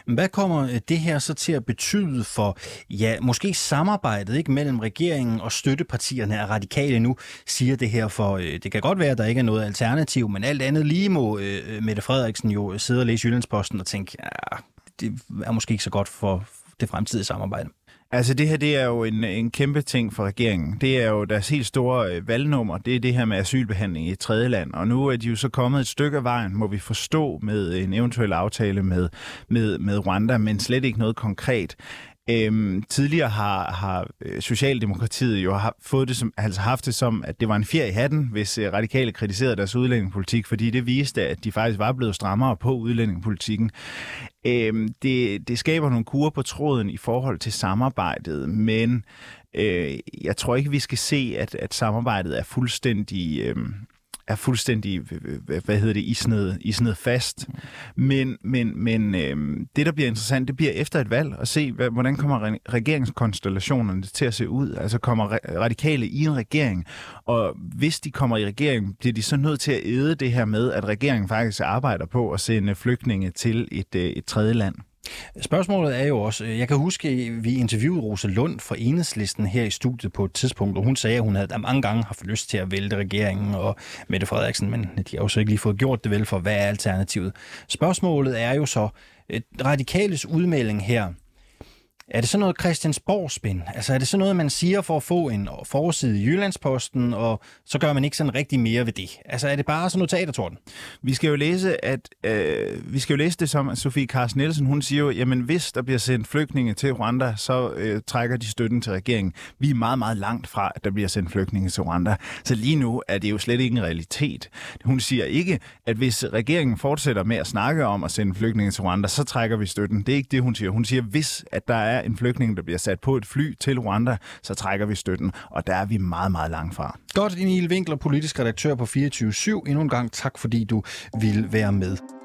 Speaker 2: Hvad kommer øh, det her så til at betyde for, ja, måske samarbejdet ikke mellem regeringen og støttepartierne er radikale nu, siger det her, for øh, det kan godt være, at der ikke er noget alternativ, men alt andet lige må øh, øh Mette Frederiksen jo øh, sidde og læse Jyllandsposten og tænke, ja, det er måske ikke så godt for det fremtidige samarbejde.
Speaker 3: Altså det her, det er jo en, en kæmpe ting for regeringen. Det er jo deres helt store øh, valgnummer, det er det her med asylbehandling i et tredje land. Og nu er de jo så kommet et stykke af vejen, må vi forstå, med en eventuel aftale med, med, med Rwanda, men slet ikke noget konkret. Øhm, tidligere har, har øh, Socialdemokratiet jo har fået det som, altså haft det som, at det var en fjer i hatten, hvis øh, radikale kritiserede deres udlændingepolitik, fordi det viste, at de faktisk var blevet strammere på udlændingepolitikken. Øh, det, det skaber nogle kurer på tråden i forhold til samarbejdet, men øh, jeg tror ikke, vi skal se, at, at samarbejdet er fuldstændig... Øh, er fuldstændig, hvad hedder det, isned, isned fast. Men, men, men øh, det, der bliver interessant, det bliver efter et valg at se, hvad, hvordan kommer regeringskonstellationerne til at se ud. Altså kommer radikale i en regering, og hvis de kommer i regering, bliver de så nødt til at æde det her med, at regeringen faktisk arbejder på at sende flygtninge til et, øh, et tredje land.
Speaker 2: Spørgsmålet er jo også, øh, jeg kan huske, at vi interviewede Rosa Lund fra Enhedslisten her i studiet på et tidspunkt, og hun sagde, at hun havde mange gange haft lyst til at vælte regeringen og Mette Frederiksen, men de har jo så ikke lige fået gjort det vel, for hvad er alternativet? Spørgsmålet er jo så, øh, radikales udmelding her, er det sådan noget Christiansborg-spin? Altså er det sådan noget, man siger for at få en forside i Jyllandsposten, og så gør man ikke sådan rigtig mere ved det? Altså er det bare sådan noget teatertorden?
Speaker 3: Vi skal jo læse, at, øh, vi skal jo læse det som, at Sofie Carsten Nielsen, hun siger jo, jamen hvis der bliver sendt flygtninge til Rwanda, så øh, trækker de støtten til regeringen. Vi er meget, meget langt fra, at der bliver sendt flygtninge til Rwanda. Så lige nu er det jo slet ikke en realitet. Hun siger ikke, at hvis regeringen fortsætter med at snakke om at sende flygtninge til Rwanda, så trækker vi støtten. Det er ikke det, hun siger. Hun siger, hvis at der er en flygtning, der bliver sat på et fly til Rwanda, så trækker vi støtten, og der er vi meget, meget langt fra.
Speaker 2: Godt, Emil Winkler, politisk redaktør på 24-7. Endnu en gang tak, fordi du vil være med.